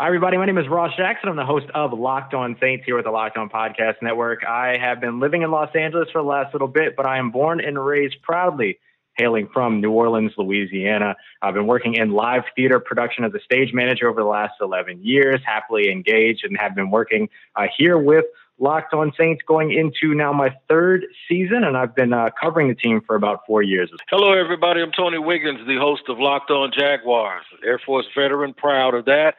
Hi, everybody. My name is Ross Jackson. I'm the host of Locked On Saints here with the Locked On Podcast Network. I have been living in Los Angeles for the last little bit, but I am born and raised proudly hailing from New Orleans, Louisiana. I've been working in live theater production as a stage manager over the last 11 years, happily engaged, and have been working uh, here with Locked On Saints going into now my third season, and I've been uh, covering the team for about four years. Hello, everybody. I'm Tony Wiggins, the host of Locked On Jaguars, Air Force veteran, proud of that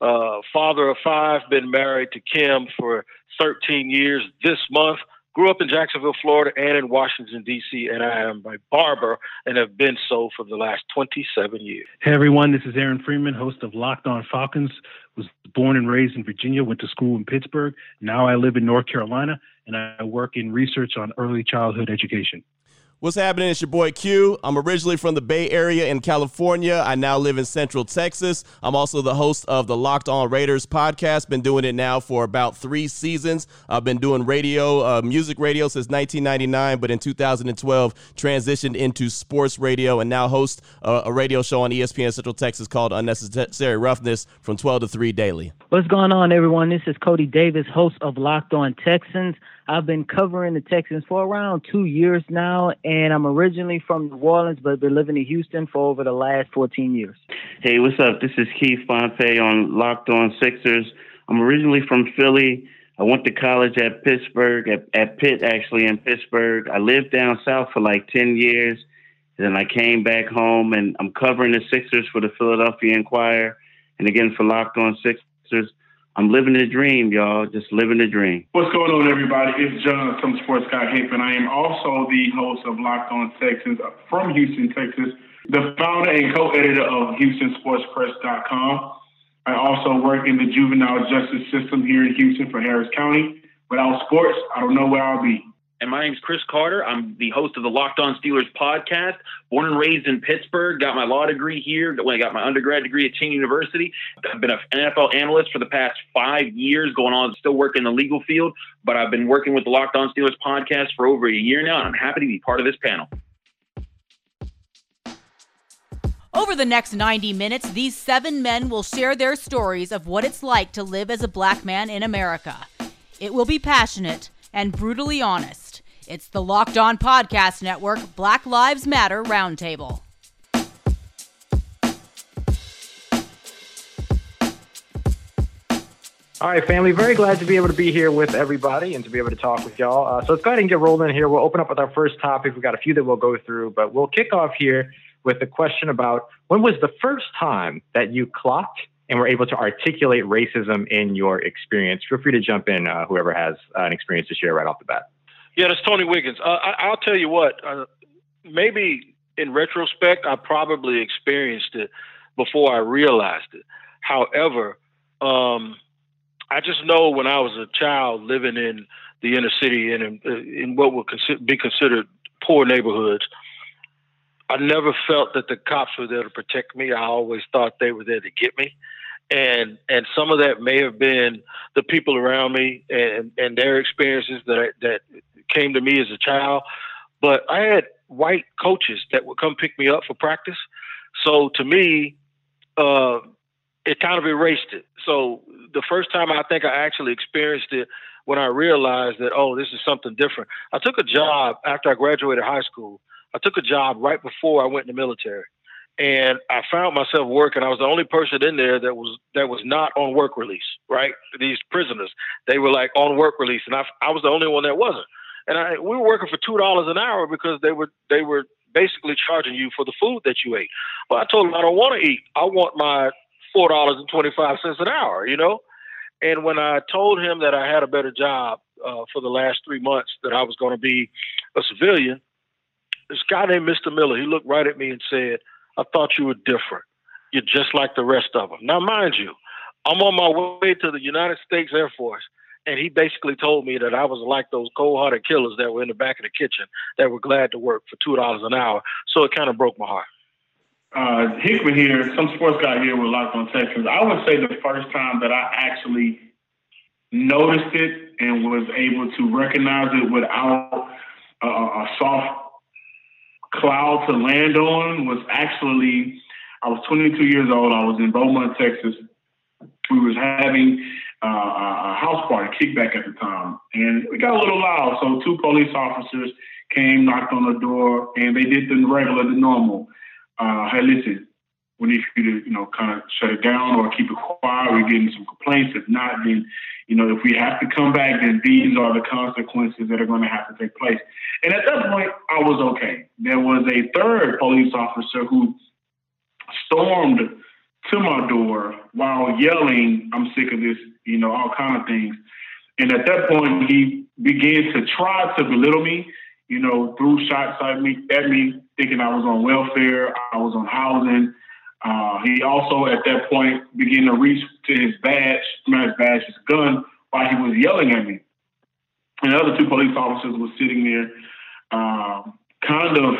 uh, father of five, been married to Kim for 13 years this month. Grew up in Jacksonville, Florida, and in Washington, D.C., and I am a barber and have been so for the last 27 years. Hey, everyone, this is Aaron Freeman, host of Locked On Falcons. Was born and raised in Virginia, went to school in Pittsburgh. Now I live in North Carolina, and I work in research on early childhood education. What's happening? It's your boy Q. I'm originally from the Bay Area in California. I now live in Central Texas. I'm also the host of the Locked On Raiders podcast. Been doing it now for about three seasons. I've been doing radio, uh, music radio since 1999, but in 2012 transitioned into sports radio and now host a, a radio show on ESPN Central Texas called Unnecessary Roughness from 12 to 3 daily. What's going on, everyone? This is Cody Davis, host of Locked On Texans. I've been covering the Texans for around two years now, and I'm originally from New Orleans, but been living in Houston for over the last 14 years. Hey, what's up? This is Keith Pompey on Locked On Sixers. I'm originally from Philly. I went to college at Pittsburgh, at, at Pitt actually in Pittsburgh. I lived down south for like 10 years. Then I came back home and I'm covering the Sixers for the Philadelphia Inquirer and again for Locked On Sixers. I'm living the dream, y'all. Just living the dream. What's going on, everybody? It's John from Sports Guy Hip, and I am also the host of Locked On Texans uh, from Houston, Texas, the founder and co-editor of HoustonSportsPress.com. I also work in the juvenile justice system here in Houston for Harris County. Without sports, I don't know where I'll be. And my name's Chris Carter. I'm the host of the Locked On Steelers podcast. Born and raised in Pittsburgh. Got my law degree here. When I got my undergrad degree at Cheyney University. I've been an NFL analyst for the past five years, going on, still working in the legal field. But I've been working with the Locked On Steelers podcast for over a year now, and I'm happy to be part of this panel. Over the next 90 minutes, these seven men will share their stories of what it's like to live as a black man in America. It will be passionate and brutally honest. It's the Locked On Podcast Network Black Lives Matter Roundtable. All right, family. Very glad to be able to be here with everybody and to be able to talk with y'all. Uh, so let's go ahead and get rolling in here. We'll open up with our first topic. We've got a few that we'll go through, but we'll kick off here with a question about when was the first time that you clocked and were able to articulate racism in your experience? Feel free to jump in, uh, whoever has uh, an experience to share right off the bat. Yeah, that's Tony Wiggins. Uh, I, will tell you what. Uh, maybe in retrospect, I probably experienced it before I realized it. However, um, I just know when I was a child living in the inner city and in, in what would be considered poor neighborhoods, I never felt that the cops were there to protect me. I always thought they were there to get me and and some of that may have been the people around me and and their experiences that that came to me as a child. But I had white coaches that would come pick me up for practice. So to me, uh, it kind of erased it. So the first time I think I actually experienced it when I realized that, oh, this is something different. I took a job after I graduated high school. I took a job right before I went in the military. And I found myself working. I was the only person in there that was that was not on work release. Right, these prisoners, they were like on work release, and I, I was the only one that wasn't and I we were working for two dollars an hour because they were they were basically charging you for the food that you ate. But I told them I don't want to eat. I want my four dollars and twenty five cents an hour. You know. And when I told him that I had a better job uh, for the last three months, that I was going to be a civilian, this guy named Mr. Miller, he looked right at me and said, "I thought you were different. You're just like the rest of them." Now, mind you, I'm on my way to the United States Air Force and he basically told me that I was like those cold-hearted killers that were in the back of the kitchen that were glad to work for two dollars an hour. So it kind of broke my heart. Uh, Hickman here, some sports guy here with Locked On Texans. I would say the first time that I actually noticed it and was able to recognize it without a, a soft cloud to land on was actually I was 22 years old. I was in Beaumont, Texas, We was having uh, a house party, kickback at the time, and we got a little loud. So two police officers came, knocked on the door, and they did the regular, the normal. Uh, hey, listen, we need you to, you know, kind of shut it down or keep it quiet. We're getting some complaints. If not, then, you know, if we have to come back, then these are the consequences that are going to have to take place. And at that point, I was okay. There was a third police officer who stormed to my door while yelling, I'm sick of this, you know, all kind of things. And at that point, he began to try to belittle me, you know, threw shots at me, at me, thinking I was on welfare, I was on housing. Uh, he also, at that point, began to reach to his badge, not his badge, his gun, while he was yelling at me. And the other two police officers were sitting there, uh, kind of,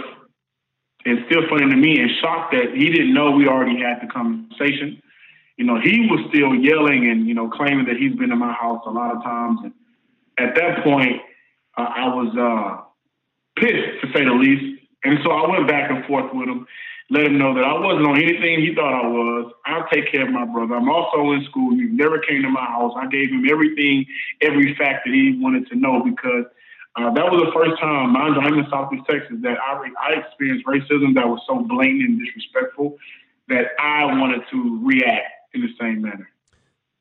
and still funny to me, and shocked that he didn't know we already had the conversation. You know, he was still yelling and, you know, claiming that he's been in my house a lot of times. And at that point, uh, I was uh, pissed, to say the least. And so I went back and forth with him let him know that I wasn't on anything he thought I was. I'll take care of my brother. I'm also in school. He never came to my house. I gave him everything, every fact that he wanted to know because uh, that was the first time, mind you, I'm in Southeast Texas, that I, I experienced racism that was so blatant and disrespectful that I wanted to react in the same manner.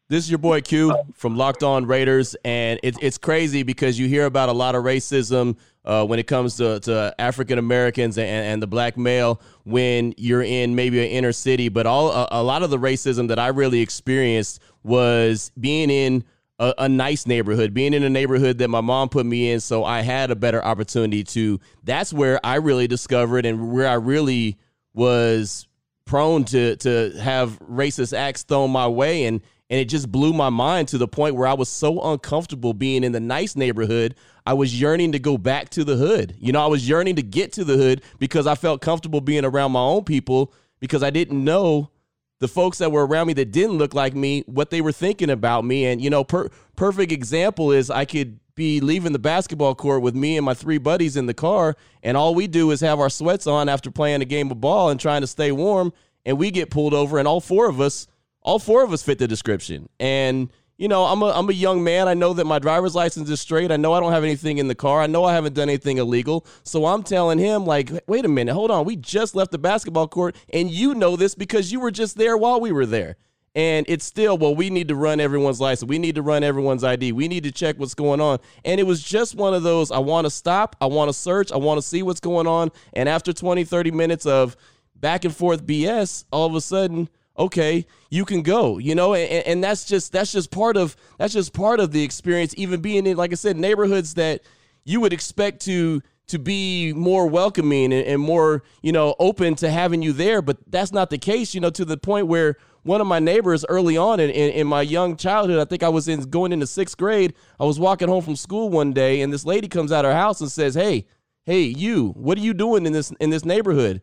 This is your boy Q from Locked On Raiders, and it's it's crazy because you hear about a lot of racism uh, when it comes to, to African Americans and, and the black male when you're in maybe an inner city. But all a, a lot of the racism that I really experienced was being in a, a, nice neighborhood, being in a neighborhood that my mom put me in, so I had a better opportunity to. That's where I really discovered and where I really was prone to to have racist acts thrown my way and and it just blew my mind to the point where I was so uncomfortable being in the nice neighborhood. I was yearning to go back to the hood. You know, I was yearning to get to the hood because I felt comfortable being around my own people because I didn't know the folks that were around me that didn't look like me what they were thinking about me. And you know, per- perfect example is I could be leaving the basketball court with me and my three buddies in the car, and all we do is have our sweats on after playing a game of ball and trying to stay warm, and we get pulled over, and all four of us all four of us fit the description. And you know, I'm a I'm a young man. I know that my driver's license is straight. I know I don't have anything in the car. I know I haven't done anything illegal. So I'm telling him like, wait a minute, hold on. We just left the basketball court, and you know this because you were just there while we were there. And it's still, well, we need to run everyone's license. We need to run everyone's ID. We need to check what's going on. And it was just one of those, I want to stop. I want to search. I want to see what's going on. And after 20, 30 minutes of back and forth BS, all of a sudden, okay, you can go, you know, and, and that's just that's just part of that's just part of the experience. Even being in, like I said, neighborhoods that you would expect to to be more welcoming and, and, more, you know, open to having you there. But that's not the case, you know, to the point where one of my neighbors early on in, in, in, my young childhood, I think I was in going into sixth grade, I was walking home from school one day and this lady comes out of her house and says, Hey, hey, you, what are you doing in this in this neighborhood?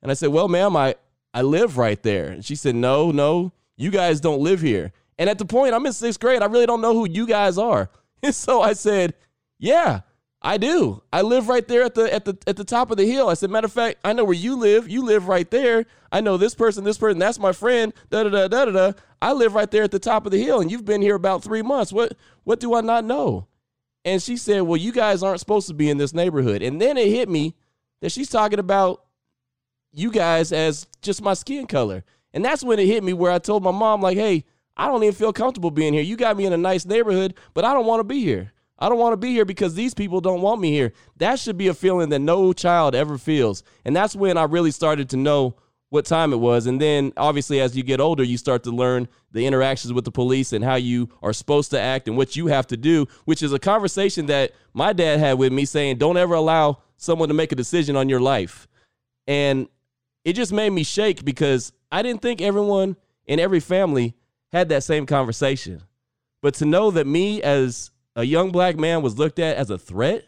And I said, Well, ma'am, I, I live right there. And she said, No, no, you guys don't live here. And at the point, I'm in sixth grade. I really don't know who you guys are. And so I said, Yeah, I do. I live right there at the at the at the top of the hill. I said, matter of fact, I know where you live. You live right there. I know this person, this person, that's my friend. Da da da da da. I live right there at the top of the hill, and you've been here about three months. What what do I not know? And she said, Well, you guys aren't supposed to be in this neighborhood. And then it hit me that she's talking about you guys as just my skin color. And that's when it hit me where I told my mom, like, hey, I don't even feel comfortable being here. You got me in a nice neighborhood, but I don't want to be here. I don't want to be here because these people don't want me here. That should be a feeling that no child ever feels. And that's when I really started to know what time it was. And then obviously, as you get older, you start to learn the interactions with the police and how you are supposed to act and what you have to do, which is a conversation that my dad had with me saying, don't ever allow someone to make a decision on your life. And it just made me shake because I didn't think everyone in every family had that same conversation. But to know that me as a young black man was looked at as a threat,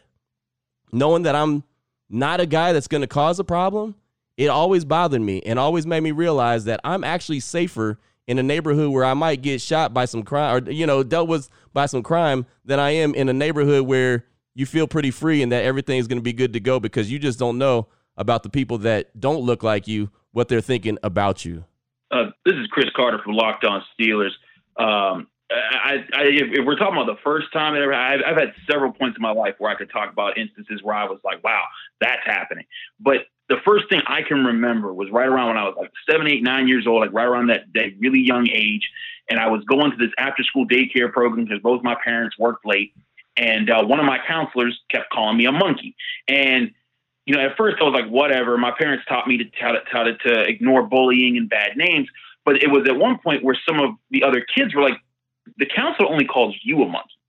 knowing that I'm not a guy that's going to cause a problem, it always bothered me and always made me realize that I'm actually safer in a neighborhood where I might get shot by some crime or you know dealt with by some crime than I am in a neighborhood where you feel pretty free and that everything is going to be good to go because you just don't know about the people that don't look like you, what they're thinking about you. Uh, this is Chris Carter from Locked On Steelers. Um, I, I, if we're talking about the first time ever, I've, I've had several points in my life where I could talk about instances where I was like, wow, that's happening. But the first thing I can remember was right around when I was like seven, eight, nine years old, like right around that, that really young age. And I was going to this after school daycare program because both my parents worked late. And uh, one of my counselors kept calling me a monkey. And, you know, at first I was like, whatever. My parents taught me to tell it, tell it to ignore bullying and bad names. But it was at one point where some of the other kids were like, the counselor only calls you a monkey.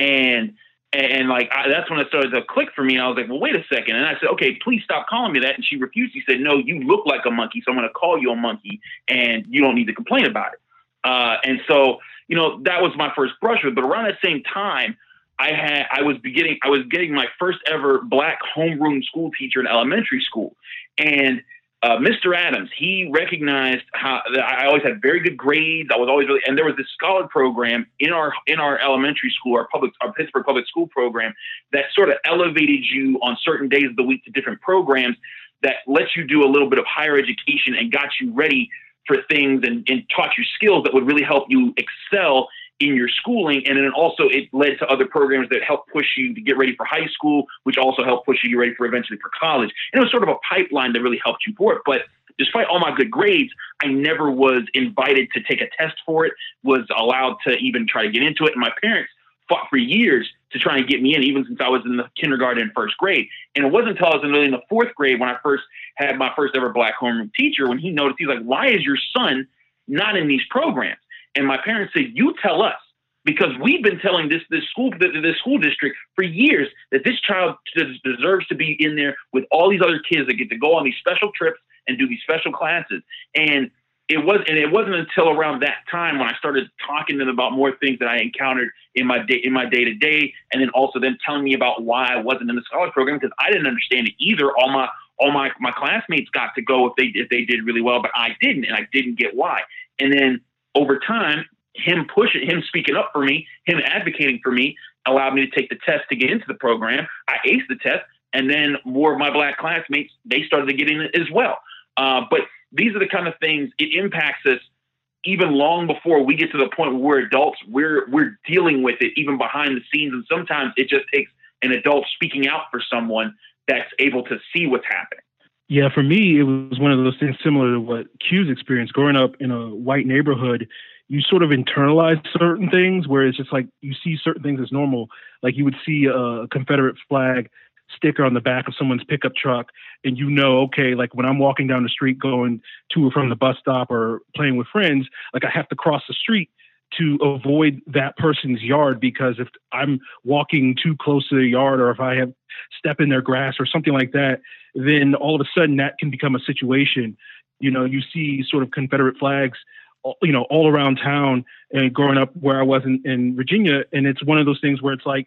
And and like I, that's when it started to click for me. And I was like, well, wait a second. And I said, okay, please stop calling me that. And she refused. She said, no, you look like a monkey, so I'm going to call you a monkey, and you don't need to complain about it. Uh, and so, you know, that was my first brush with. But around that same time, I had I was beginning I was getting my first ever black homeroom school teacher in elementary school, and uh, Mr. Adams, he recognized how I always had very good grades. I was always really, and there was this scholar program in our in our elementary school, our public, our Pittsburgh public school program, that sort of elevated you on certain days of the week to different programs that let you do a little bit of higher education and got you ready for things and, and taught you skills that would really help you excel in your schooling. And then also it led to other programs that helped push you to get ready for high school, which also helped push you to get ready for eventually for college. And it was sort of a pipeline that really helped you for it. But despite all my good grades, I never was invited to take a test for it, was allowed to even try to get into it. And my parents fought for years to try and get me in, even since I was in the kindergarten and first grade. And it wasn't until I was in really in the fourth grade when I first had my first ever black homeroom teacher when he noticed, he's like, why is your son not in these programs? And my parents said, "You tell us." Because we've been telling this this school this school district for years that this child deserves to be in there with all these other kids that get to go on these special trips and do these special classes. And it was and it wasn't until around that time when I started talking to them about more things that I encountered in my day in my day to day, and then also them telling me about why I wasn't in the scholarship program because I didn't understand it either. All my all my my classmates got to go if they if they did really well, but I didn't, and I didn't get why. And then over time, him pushing, him speaking up for me, him advocating for me, allowed me to take the test to get into the program. I aced the test, and then more of my black classmates they started to get in as well. Uh, but these are the kind of things it impacts us even long before we get to the point where we're adults. We're we're dealing with it even behind the scenes, and sometimes it just takes an adult speaking out for someone that's able to see what's happening. Yeah, for me, it was one of those things similar to what Q's experience. Growing up in a white neighborhood, you sort of internalize certain things where it's just like you see certain things as normal. Like you would see a Confederate flag sticker on the back of someone's pickup truck, and you know, okay, like when I'm walking down the street going to or from the bus stop or playing with friends, like I have to cross the street to avoid that person's yard because if I'm walking too close to the yard or if I have step in their grass or something like that, then all of a sudden that can become a situation. You know, you see sort of Confederate flags, you know, all around town. And growing up where I was in, in Virginia, and it's one of those things where it's like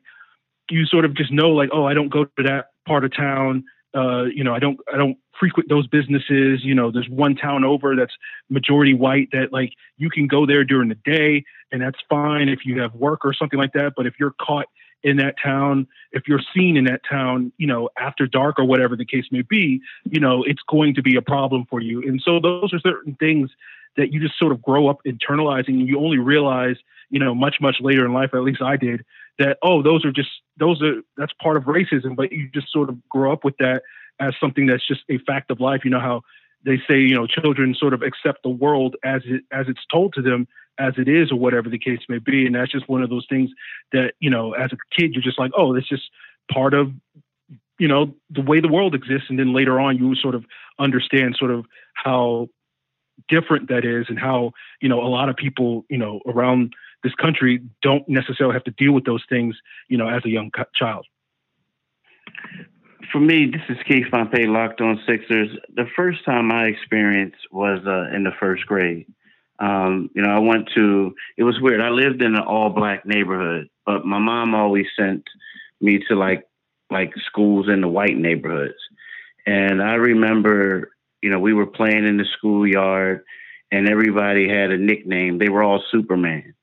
you sort of just know, like, oh, I don't go to that part of town. Uh, you know, I don't, I don't frequent those businesses. You know, there's one town over that's majority white that like you can go there during the day and that's fine if you have work or something like that. But if you're caught in that town, if you're seen in that town, you know, after dark or whatever the case may be, you know, it's going to be a problem for you. And so those are certain things that you just sort of grow up internalizing and you only realize, you know, much, much later in life, at least I did, that, oh, those are just, those are, that's part of racism, but you just sort of grow up with that as something that's just a fact of life. You know how they say, you know, children sort of accept the world as it, as it's told to them as it is or whatever the case may be. And that's just one of those things that, you know, as a kid, you're just like, oh, that's just part of, you know, the way the world exists. And then later on, you sort of understand sort of how different that is and how, you know, a lot of people, you know, around this country don't necessarily have to deal with those things, you know, as a young child. For me, this is Keith Pompey, Locked On Sixers. The first time I experienced was uh, in the first grade. Um, you know, I went to, it was weird. I lived in an all black neighborhood, but my mom always sent me to like, like schools in the white neighborhoods. And I remember, you know, we were playing in the schoolyard and everybody had a nickname. They were all Superman.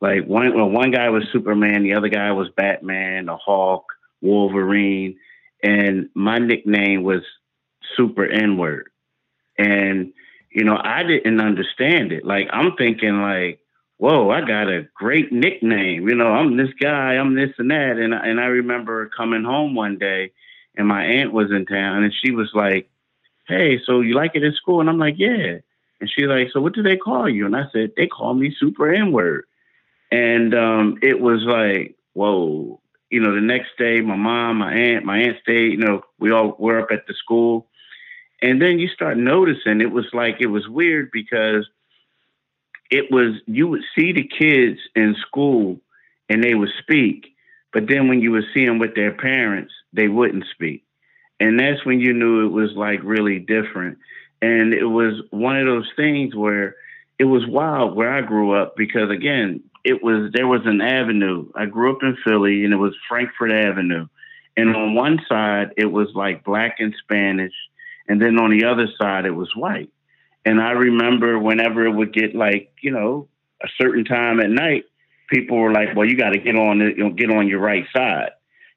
Like one, well, one guy was Superman, the other guy was Batman, the Hulk, Wolverine, and my nickname was Super N Word. And you know, I didn't understand it. Like I'm thinking like, whoa, I got a great nickname. You know, I'm this guy, I'm this and that. And and I remember coming home one day, and my aunt was in town, and she was like, "Hey, so you like it in school?" And I'm like, "Yeah." And she's like, "So what do they call you?" And I said, "They call me Super N word." And um, it was like, whoa. You know, the next day, my mom, my aunt, my aunt stayed. You know, we all were up at the school, and then you start noticing it was like it was weird because it was you would see the kids in school and they would speak, but then when you would see them with their parents, they wouldn't speak. And that's when you knew it was like really different. And it was one of those things where it was wild where I grew up because again, it was there was an avenue. I grew up in Philly and it was Frankford Avenue. And on one side it was like black and Spanish, and then on the other side it was white. And I remember whenever it would get like, you know, a certain time at night, people were like, Well, you gotta get on you know, get on your right side.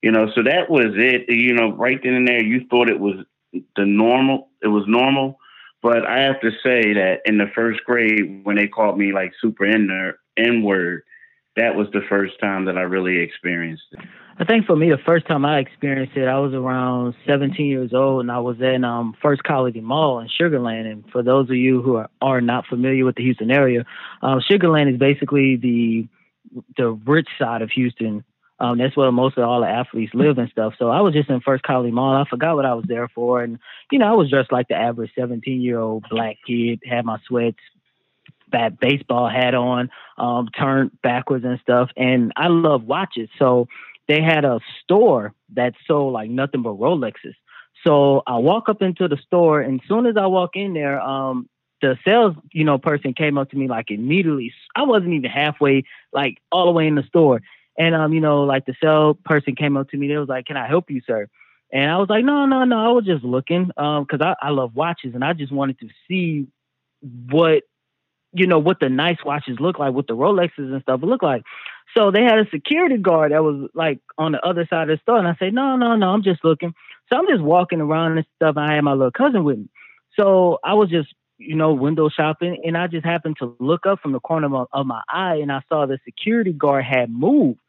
You know, so that was it. You know, right then and there you thought it was the normal it was normal. But I have to say that in the first grade, when they called me like super N word, that was the first time that I really experienced it. I think for me, the first time I experienced it, I was around 17 years old, and I was in um, First Colony Mall in Sugarland. And for those of you who are, are not familiar with the Houston area, um, Sugarland is basically the the rich side of Houston. Um, that's where most of all the athletes live and stuff. So I was just in First Colony Mall. I forgot what I was there for, and you know, I was dressed like the average 17 year old black kid. Had my sweats, bad baseball hat on, um, turned backwards and stuff. And I love watches, so they had a store that sold like nothing but Rolexes. So I walk up into the store, and as soon as I walk in there, um, the sales, you know, person came up to me like immediately. I wasn't even halfway, like all the way in the store, and um, you know, like the sales person came up to me. They was like, "Can I help you, sir?" And I was like, "No, no, no. I was just looking, um, because I, I love watches, and I just wanted to see what you know, what the nice watches look like, what the Rolexes and stuff look like. So they had a security guard that was like on the other side of the store. And I said, no, no, no, I'm just looking. So I'm just walking around and stuff. And I had my little cousin with me. So I was just, you know, window shopping. And I just happened to look up from the corner of my, of my eye and I saw the security guard had moved.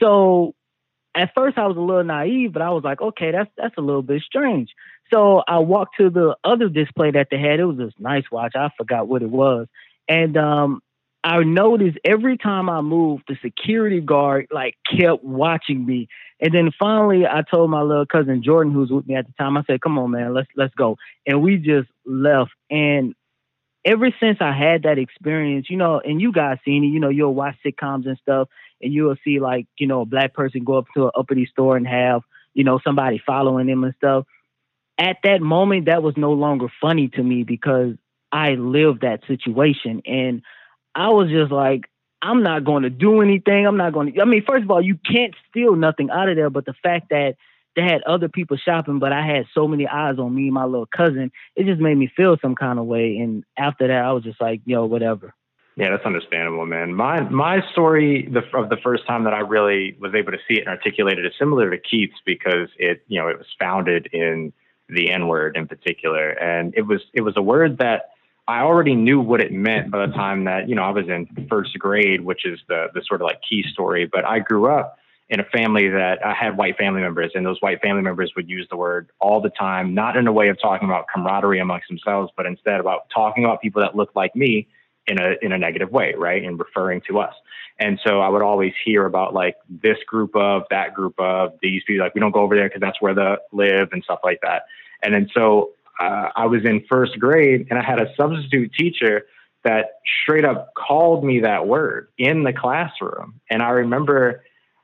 So at first I was a little naive, but I was like, okay, that's that's a little bit strange. So I walked to the other display that they had. It was this nice watch. I forgot what it was. And um, I noticed every time I moved, the security guard like kept watching me. And then finally, I told my little cousin Jordan, who was with me at the time, I said, "Come on, man, let's let's go." And we just left. And ever since I had that experience, you know, and you guys seen it, you know, you'll watch sitcoms and stuff, and you'll see like you know a black person go up to an uppity store and have you know somebody following them and stuff. At that moment, that was no longer funny to me because I lived that situation. And I was just like, I'm not going to do anything. I'm not going to. I mean, first of all, you can't steal nothing out of there. But the fact that they had other people shopping, but I had so many eyes on me, my little cousin, it just made me feel some kind of way. And after that, I was just like, yo, whatever. Yeah, that's understandable, man. My my story the, of the first time that I really was able to see it and articulate it is similar to Keith's because it you know it was founded in the N word in particular, and it was it was a word that I already knew what it meant by the time that, you know, I was in first grade, which is the, the sort of like key story. But I grew up in a family that I had white family members, and those white family members would use the word all the time, not in a way of talking about camaraderie amongst themselves, but instead about talking about people that looked like me in a in a negative way, right? And referring to us. And so I would always hear about like this group of, that group of, these people, like we don't go over there because that's where the live and stuff like that. And then so uh, I was in first grade and I had a substitute teacher that straight up called me that word in the classroom. And I remember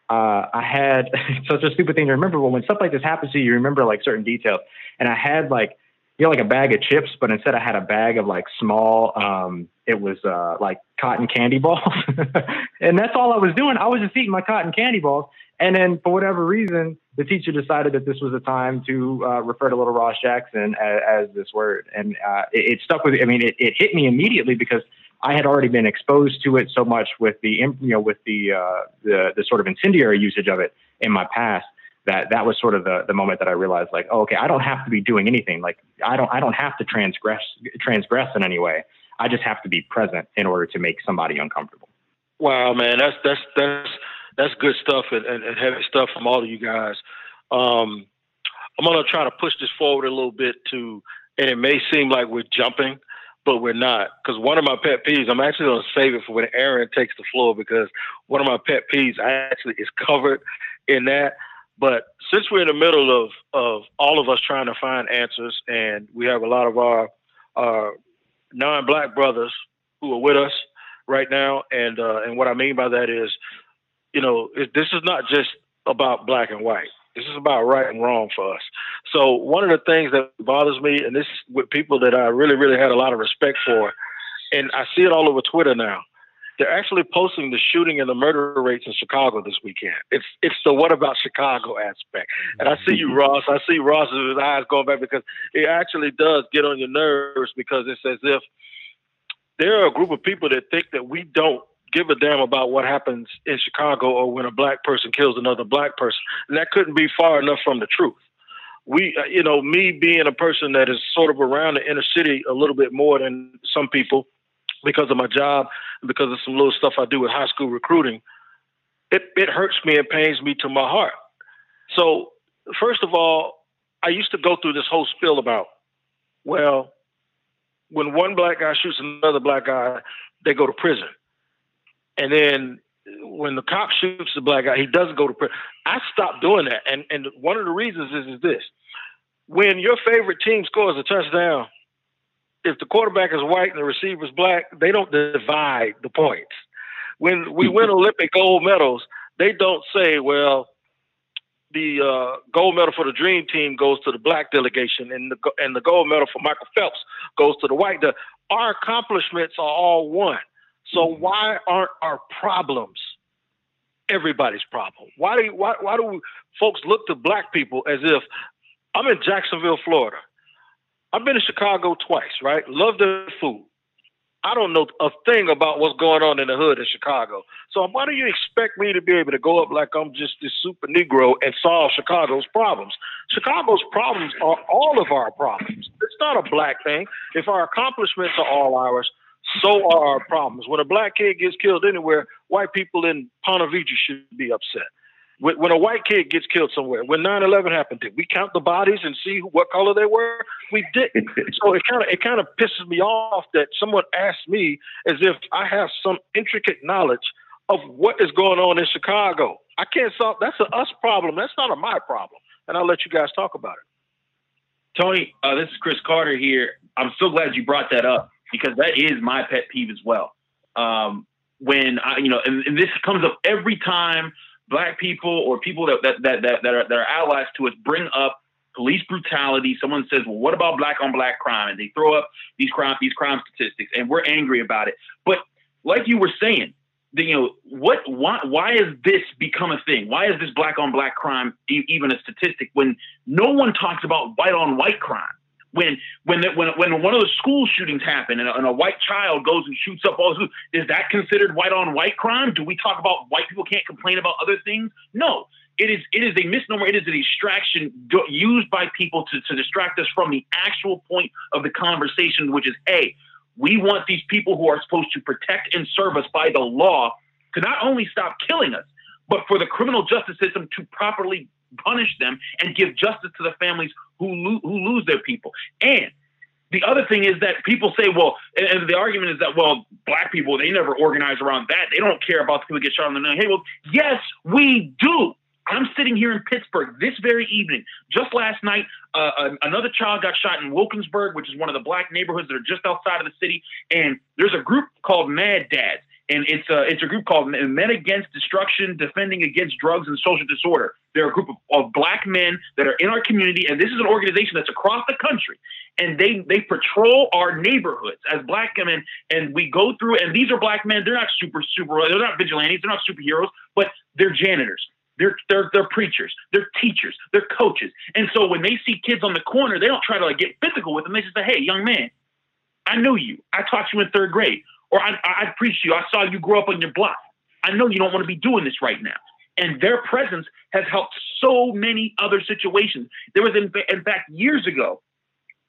uh, I had such a stupid thing to remember, but when stuff like this happens to you, you remember like certain details. And I had like, you know, like a bag of chips, but instead I had a bag of like small, um, it was uh, like cotton candy balls. and that's all I was doing. I was just eating my cotton candy balls. And then for whatever reason, the teacher decided that this was a time to uh, refer to Little Ross Jackson as, as this word. And uh, it, it, stuck with me. I mean, it, it, hit me immediately because I had already been exposed to it so much with the, you know, with the, uh, the, the sort of incendiary usage of it in my past that that was sort of the, the moment that I realized like, oh, okay, I don't have to be doing anything. Like I don't, I don't have to transgress, transgress in any way. I just have to be present in order to make somebody uncomfortable. Wow, man, that's that's that's that's good stuff and, and, and heavy stuff from all of you guys. Um, I'm gonna try to push this forward a little bit to, and it may seem like we're jumping, but we're not. Because one of my pet peeves, I'm actually gonna save it for when Aaron takes the floor because one of my pet peeves actually is covered in that. But since we're in the middle of of all of us trying to find answers, and we have a lot of our our non-black brothers who are with us right now, and uh, and what I mean by that is, you know, it, this is not just about black and white. This is about right and wrong for us. So one of the things that bothers me, and this with people that I really, really had a lot of respect for, and I see it all over Twitter now. They're actually posting the shooting and the murder rates in Chicago this weekend. It's it's the what about Chicago aspect. And I see you, mm-hmm. Ross. I see Ross's eyes going back because it actually does get on your nerves because it's as if there are a group of people that think that we don't give a damn about what happens in Chicago or when a black person kills another black person. And that couldn't be far enough from the truth. We, uh, you know, me being a person that is sort of around the inner city a little bit more than some people because of my job because of some little stuff I do with high school recruiting, it, it hurts me and pains me to my heart. So, first of all, I used to go through this whole spiel about, well, when one black guy shoots another black guy, they go to prison. And then when the cop shoots the black guy, he doesn't go to prison. I stopped doing that. And and one of the reasons is, is this. When your favorite team scores a touchdown, if the quarterback is white and the receiver is black, they don't divide the points. When we win Olympic gold medals, they don't say, well, the uh, gold medal for the dream team goes to the black delegation, and the and the gold medal for Michael Phelps goes to the white. The, our accomplishments are all one. So why aren't our problems everybody's problem? Why do why why do folks look to black people as if I'm in Jacksonville, Florida? I've been to Chicago twice, right? Love the food. I don't know a thing about what's going on in the hood in Chicago. So why do you expect me to be able to go up like I'm just this super Negro and solve Chicago's problems? Chicago's problems are all of our problems. It's not a black thing. If our accomplishments are all ours, so are our problems. When a black kid gets killed anywhere, white people in Ponte Vedra should be upset. When, a white kid gets killed somewhere, when 9/11 happened, did we count the bodies and see what color they were? We didn't. so it kind of it kind of pisses me off that someone asked me as if I have some intricate knowledge of what is going on in Chicago. I can't solve. That's a us problem. That's not a my problem. And I'll let you guys talk about it. Tony, uh, this is Chris Carter here. I'm so glad you brought that up because that is my pet peeve as well. Um, when I, you know, and, and, this comes up every time black people or people that that that that, that, are, that are allies to us bring up police brutality. Someone says, "Well, what about black on black crime?" and they throw up these crime these crime statistics, and we're angry about it. But like you were saying, the, you know, what why why has this become a thing? Why is this black on black crime e- even a statistic when no one talks about white on white crime? When when the, when when one of the school shootings happen and a, and a white child goes and shoots up all the is that considered white on white crime? Do we talk about white people can't complain about other things? No, it is it is a misnomer. It is a distraction used by people to, to distract us from the actual point of the conversation, which is, a we want these people who are supposed to protect and serve us by the law to not only stop killing us, but for the criminal justice system to properly punish them and give justice to the families who, lo- who lose their people. And the other thing is that people say, well, and the argument is that, well, black people, they never organize around that. They don't care about the people get shot on the neck. Hey, well, yes, we do. I'm sitting here in Pittsburgh this very evening. Just last night, uh, another child got shot in Wilkinsburg, which is one of the black neighborhoods that are just outside of the city. And there's a group called Mad Dads and it's a it's a group called Men Against Destruction, Defending Against Drugs and Social Disorder. They're a group of, of, black men that are in our community, and this is an organization that's across the country, and they they patrol our neighborhoods as black men, and we go through, and these are black men. They're not super super, they're not vigilantes, they're not superheroes, but they're janitors. They're, they're, they're preachers, they're teachers, they're coaches. And so when they see kids on the corner, they don't try to like get physical with them. They just say, hey, young man, I knew you. I taught you in third grade or I, I appreciate you. I saw you grow up on your block. I know you don't want to be doing this right now. And their presence has helped so many other situations. There was, in, in fact, years ago,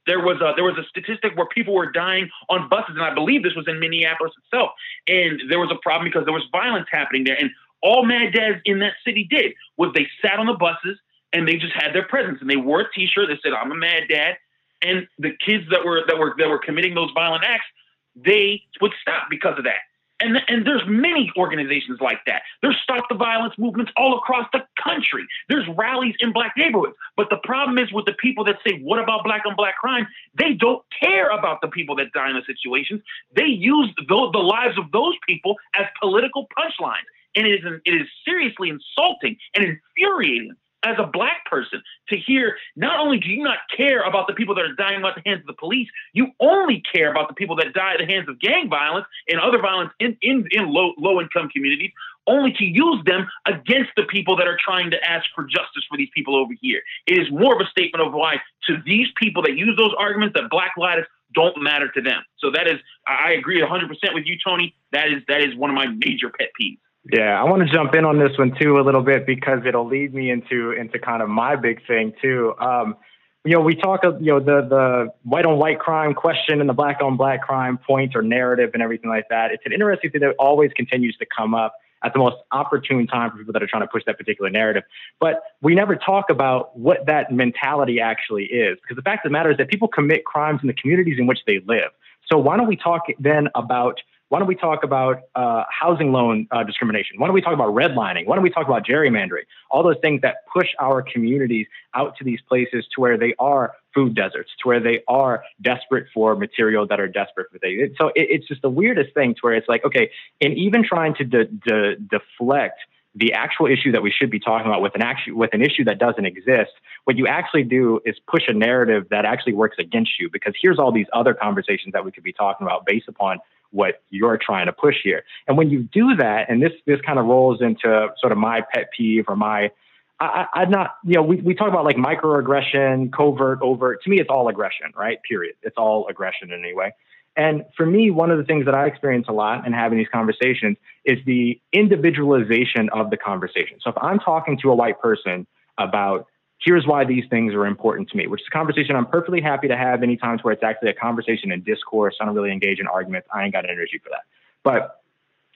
there was a there was a statistic where people were dying on buses, and I believe this was in Minneapolis itself. And there was a problem because there was violence happening there. And all Mad Dads in that city did was they sat on the buses and they just had their presence and they wore a T-shirt that said "I'm a Mad Dad." And the kids that were that were that were committing those violent acts, they would stop because of that. And, and there's many organizations like that. There's stop the violence movements all across the country. There's rallies in black neighborhoods. But the problem is with the people that say, what about black on black crime? They don't care about the people that die in the situations. They use the, the lives of those people as political punchlines. And it is, it is seriously insulting and infuriating as a black person to hear not only do you not care about the people that are dying at the hands of the police, you only care about the people that die at the hands of gang violence and other violence in, in, in low low income communities, only to use them against the people that are trying to ask for justice for these people over here. It is more of a statement of why to these people that use those arguments that black lives don't matter to them. So that is I agree 100% with you Tony. That is that is one of my major pet peeves. Yeah, I want to jump in on this one too a little bit because it'll lead me into into kind of my big thing too. Um, you know, we talk of you know the the white on white crime question and the black on black crime point or narrative and everything like that. It's an interesting thing that always continues to come up at the most opportune time for people that are trying to push that particular narrative. But we never talk about what that mentality actually is because the fact of the matter is that people commit crimes in the communities in which they live. So why don't we talk then about why don't we talk about uh, housing loan uh, discrimination? Why don't we talk about redlining? Why don't we talk about gerrymandering? All those things that push our communities out to these places to where they are food deserts, to where they are desperate for material that are desperate for things. So it, it's just the weirdest thing to where it's like, okay, and even trying to de- de- deflect the actual issue that we should be talking about with an actual with an issue that doesn't exist what you actually do is push a narrative that actually works against you because here's all these other conversations that we could be talking about based upon what you're trying to push here. And when you do that, and this this kind of rolls into sort of my pet peeve or my I, I'm not, you know, we, we talk about like microaggression, covert, overt. To me, it's all aggression, right? Period. It's all aggression in any way. And for me, one of the things that I experience a lot in having these conversations is the individualization of the conversation. So if I'm talking to a white person about here's why these things are important to me, which is a conversation I'm perfectly happy to have any times where it's actually a conversation and discourse. I don't really engage in arguments. I ain't got energy for that. But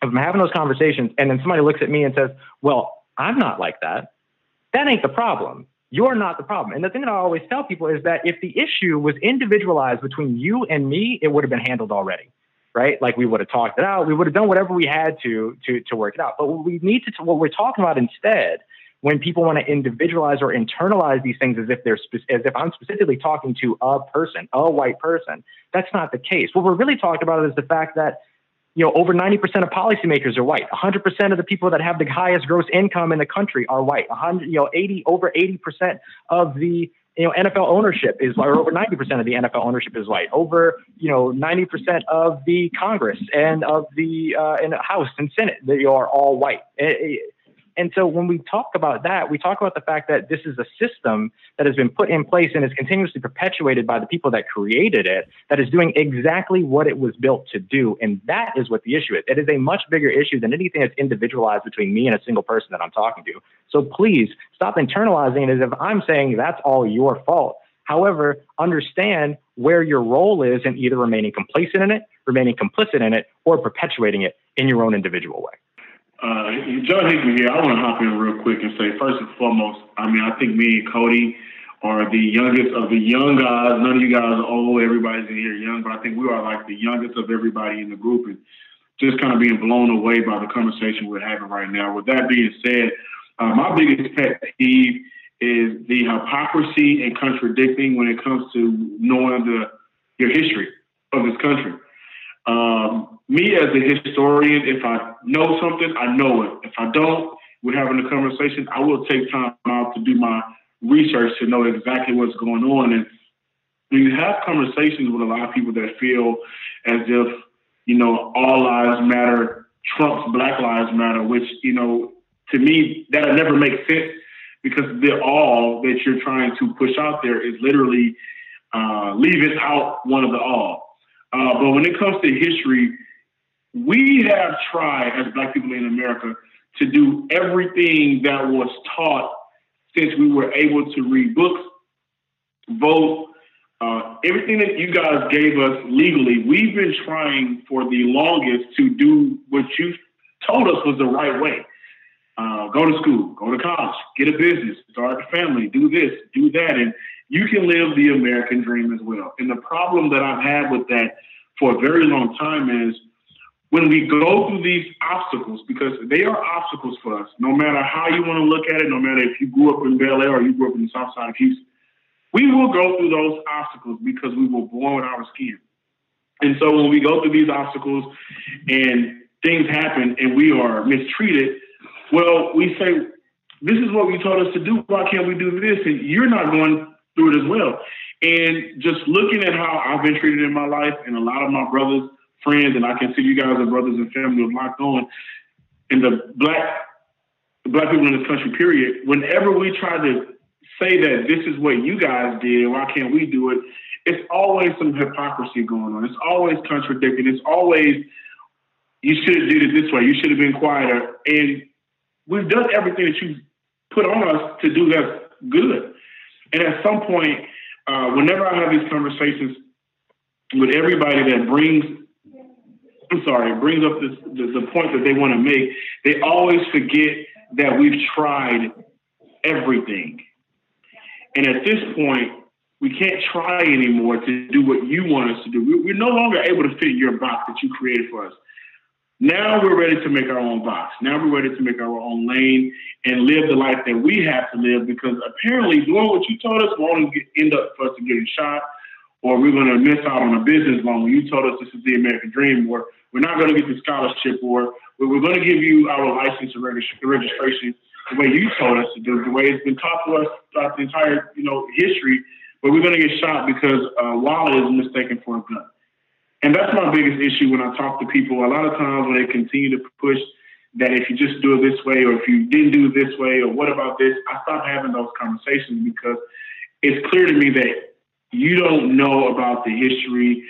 if I'm having those conversations and then somebody looks at me and says, well, I'm not like that, that ain't the problem. You're not the problem. And the thing that I always tell people is that if the issue was individualized between you and me, it would have been handled already. Right? Like we would have talked it out. We would have done whatever we had to to to work it out. But what we need to what we're talking about instead when people want to individualize or internalize these things as if they're spe- as if I'm specifically talking to a person, a white person. That's not the case. What we're really talking about is the fact that you know over 90% of policymakers are white. 100% of the people that have the highest gross income in the country are white. 100, you know, 80 over 80% of the you know NFL ownership is or over 90% of the NFL ownership is white. Over you know 90% of the Congress and of the uh, the House and Senate they are all white. It, it, and so when we talk about that, we talk about the fact that this is a system that has been put in place and is continuously perpetuated by the people that created it, that is doing exactly what it was built to do. And that is what the issue is. It is a much bigger issue than anything that's individualized between me and a single person that I'm talking to. So please stop internalizing it as if I'm saying that's all your fault. However, understand where your role is in either remaining complacent in it, remaining complicit in it, or perpetuating it in your own individual way. Uh, Joe here. I want to hop in real quick and say, first and foremost, I mean, I think me and Cody are the youngest of the young guys. None of you guys are old. Everybody's in here young, but I think we are like the youngest of everybody in the group, and just kind of being blown away by the conversation we're having right now. With that being said, uh, my biggest pet peeve is the hypocrisy and contradicting when it comes to knowing the your history of this country. Um, me as a historian, if I know something, I know it. If I don't, we're having a conversation. I will take time out to do my research to know exactly what's going on. And when you have conversations with a lot of people that feel as if, you know, all lives matter trumps Black Lives Matter, which, you know, to me, that'll never make sense because the all that you're trying to push out there is literally uh, leaving out one of the all. Uh, but when it comes to history, we have tried as Black people in America to do everything that was taught since we were able to read books, vote, uh, everything that you guys gave us legally, we've been trying for the longest to do what you told us was the right way. Uh, go to school, go to college, get a business, start a family, do this, do that, and you can live the American dream as well. And the problem that I've had with that for a very long time is when we go through these obstacles, because they are obstacles for us, no matter how you want to look at it, no matter if you grew up in Bel Air or you grew up in the South Side of Houston, we will go through those obstacles because we were born with our skin. And so when we go through these obstacles and things happen and we are mistreated, well, we say, this is what you told us to do. Why can't we do this? And you're not going through it as well. And just looking at how I've been treated in my life and a lot of my brothers, friends, and I consider you guys as brothers and family of Locked On, and the black black people in this country, period, whenever we try to say that this is what you guys did, why can't we do it? It's always some hypocrisy going on. It's always contradicting. It's always you should have did it this way. You should have been quieter. And we've done everything that you put on us to do that's good. And at some point, uh, whenever I have these conversations with everybody that brings, I'm sorry, brings up this, the, the point that they want to make, they always forget that we've tried everything. And at this point, we can't try anymore to do what you want us to do. We're no longer able to fit your box that you created for us. Now we're ready to make our own box. Now we're ready to make our own lane and live the life that we have to live because apparently doing what you told us only end up for us to getting shot or we're going to miss out on a business loan you told us this is the American dream or we're not going to get the scholarship or we're going to give you our license and registration the way you told us to do, the way it's been taught to us throughout the entire, you know, history, but we're going to get shot because uh, wallet is mistaken for a gun. And that's my biggest issue when I talk to people. A lot of times when they continue to push that if you just do it this way, or if you didn't do it this way, or what about this, I stop having those conversations because it's clear to me that you don't know about the history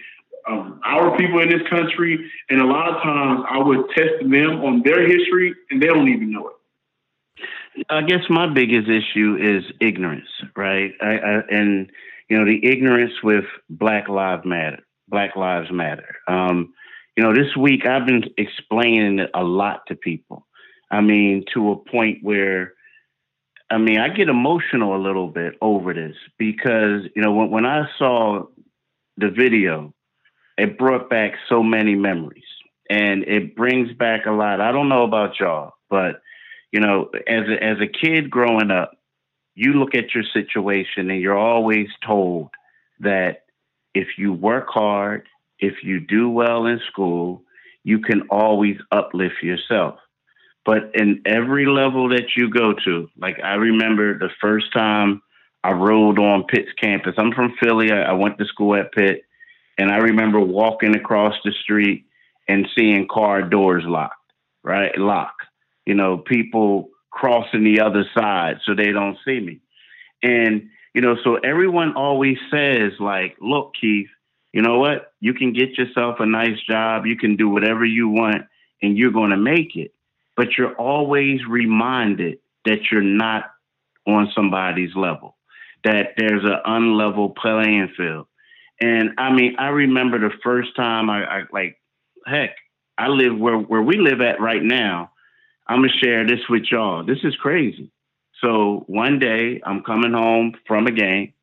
of our people in this country. And a lot of times I would test them on their history and they don't even know it. I guess my biggest issue is ignorance, right? I, I, and, you know, the ignorance with Black Lives Matter Black Lives Matter. Um, you know, this week I've been explaining it a lot to people. I mean, to a point where, I mean, I get emotional a little bit over this because, you know, when, when I saw the video, it brought back so many memories and it brings back a lot. I don't know about y'all, but, you know, as a, as a kid growing up, you look at your situation and you're always told that if you work hard, if you do well in school, you can always uplift yourself. But in every level that you go to, like I remember the first time I rode on Pitt's campus. I'm from Philly. I, I went to school at Pitt, and I remember walking across the street and seeing car doors locked, right? Lock. You know, people crossing the other side so they don't see me. And you know, so everyone always says, like, look, Keith, you know what? You can get yourself a nice job, you can do whatever you want, and you're going to make it. But you're always reminded that you're not on somebody's level, that there's an unlevel playing field. And I mean, I remember the first time I, I like, heck, I live where, where we live at right now. I'm gonna share this with y'all. This is crazy. So one day I'm coming home from a game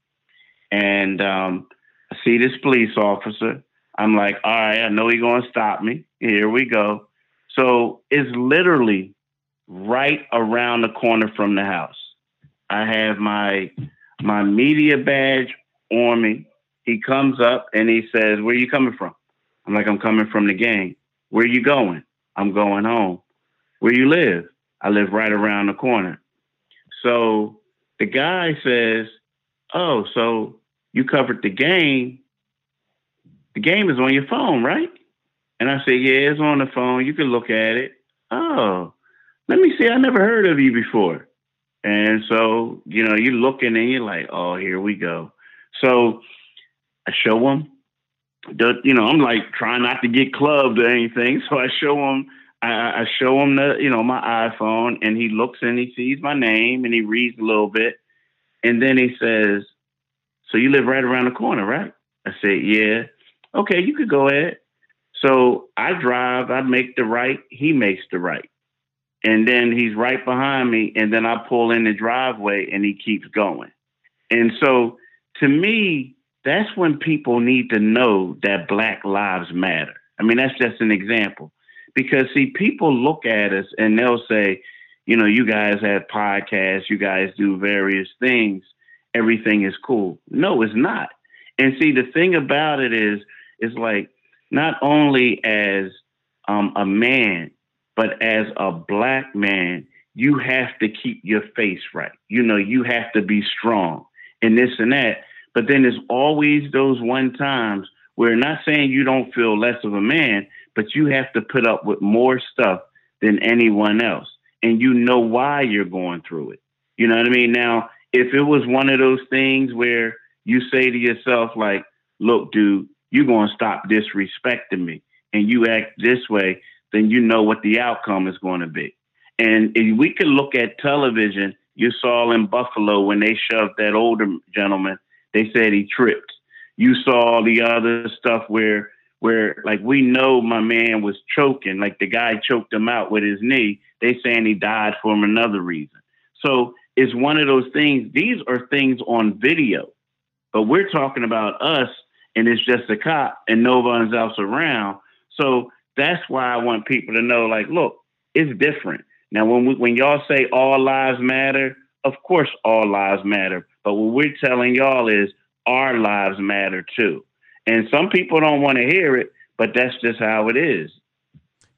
and um, I see this police officer. I'm like, all right, I know he's going to stop me. Here we go. So it's literally right around the corner from the house. I have my my media badge on me. He comes up and he says, "Where you coming from?" I'm like, "I'm coming from the game." "Where you going?" "I'm going home." "Where you live?" "I live right around the corner." So the guy says, Oh, so you covered the game. The game is on your phone, right? And I said, Yeah, it's on the phone. You can look at it. Oh, let me see. I never heard of you before. And so, you know, you're looking and you're like, oh, here we go. So I show him, the, you know, I'm like trying not to get clubbed or anything. So I show him I, I show him the, you know, my iPhone, and he looks and he sees my name and he reads a little bit, and then he says, So you live right around the corner, right? I said, Yeah. Okay, you could go ahead. So I drive, I make the right, he makes the right. And then he's right behind me, and then I pull in the driveway and he keeps going. And so to me, that's when people need to know that Black Lives Matter. I mean, that's just an example. Because, see, people look at us and they'll say, you know, you guys have podcasts, you guys do various things, everything is cool. No, it's not. And see, the thing about it is, it's like not only as um, a man, but as a black man, you have to keep your face right. You know, you have to be strong and this and that. But then there's always those one times where not saying you don't feel less of a man, but you have to put up with more stuff than anyone else. And you know why you're going through it. You know what I mean? Now, if it was one of those things where you say to yourself, like, look, dude, you're going to stop disrespecting me and you act this way, then you know what the outcome is going to be. And if we could look at television, you saw in Buffalo when they shoved that older gentleman, they said he tripped. You saw the other stuff where where like we know my man was choking, like the guy choked him out with his knee. They saying he died from another reason. So it's one of those things. These are things on video, but we're talking about us, and it's just a cop, and no one else around. So that's why I want people to know, like, look, it's different. Now, when we, when y'all say all lives matter, of course all lives matter. But what we're telling y'all is our lives matter too. And some people don't want to hear it, but that's just how it is.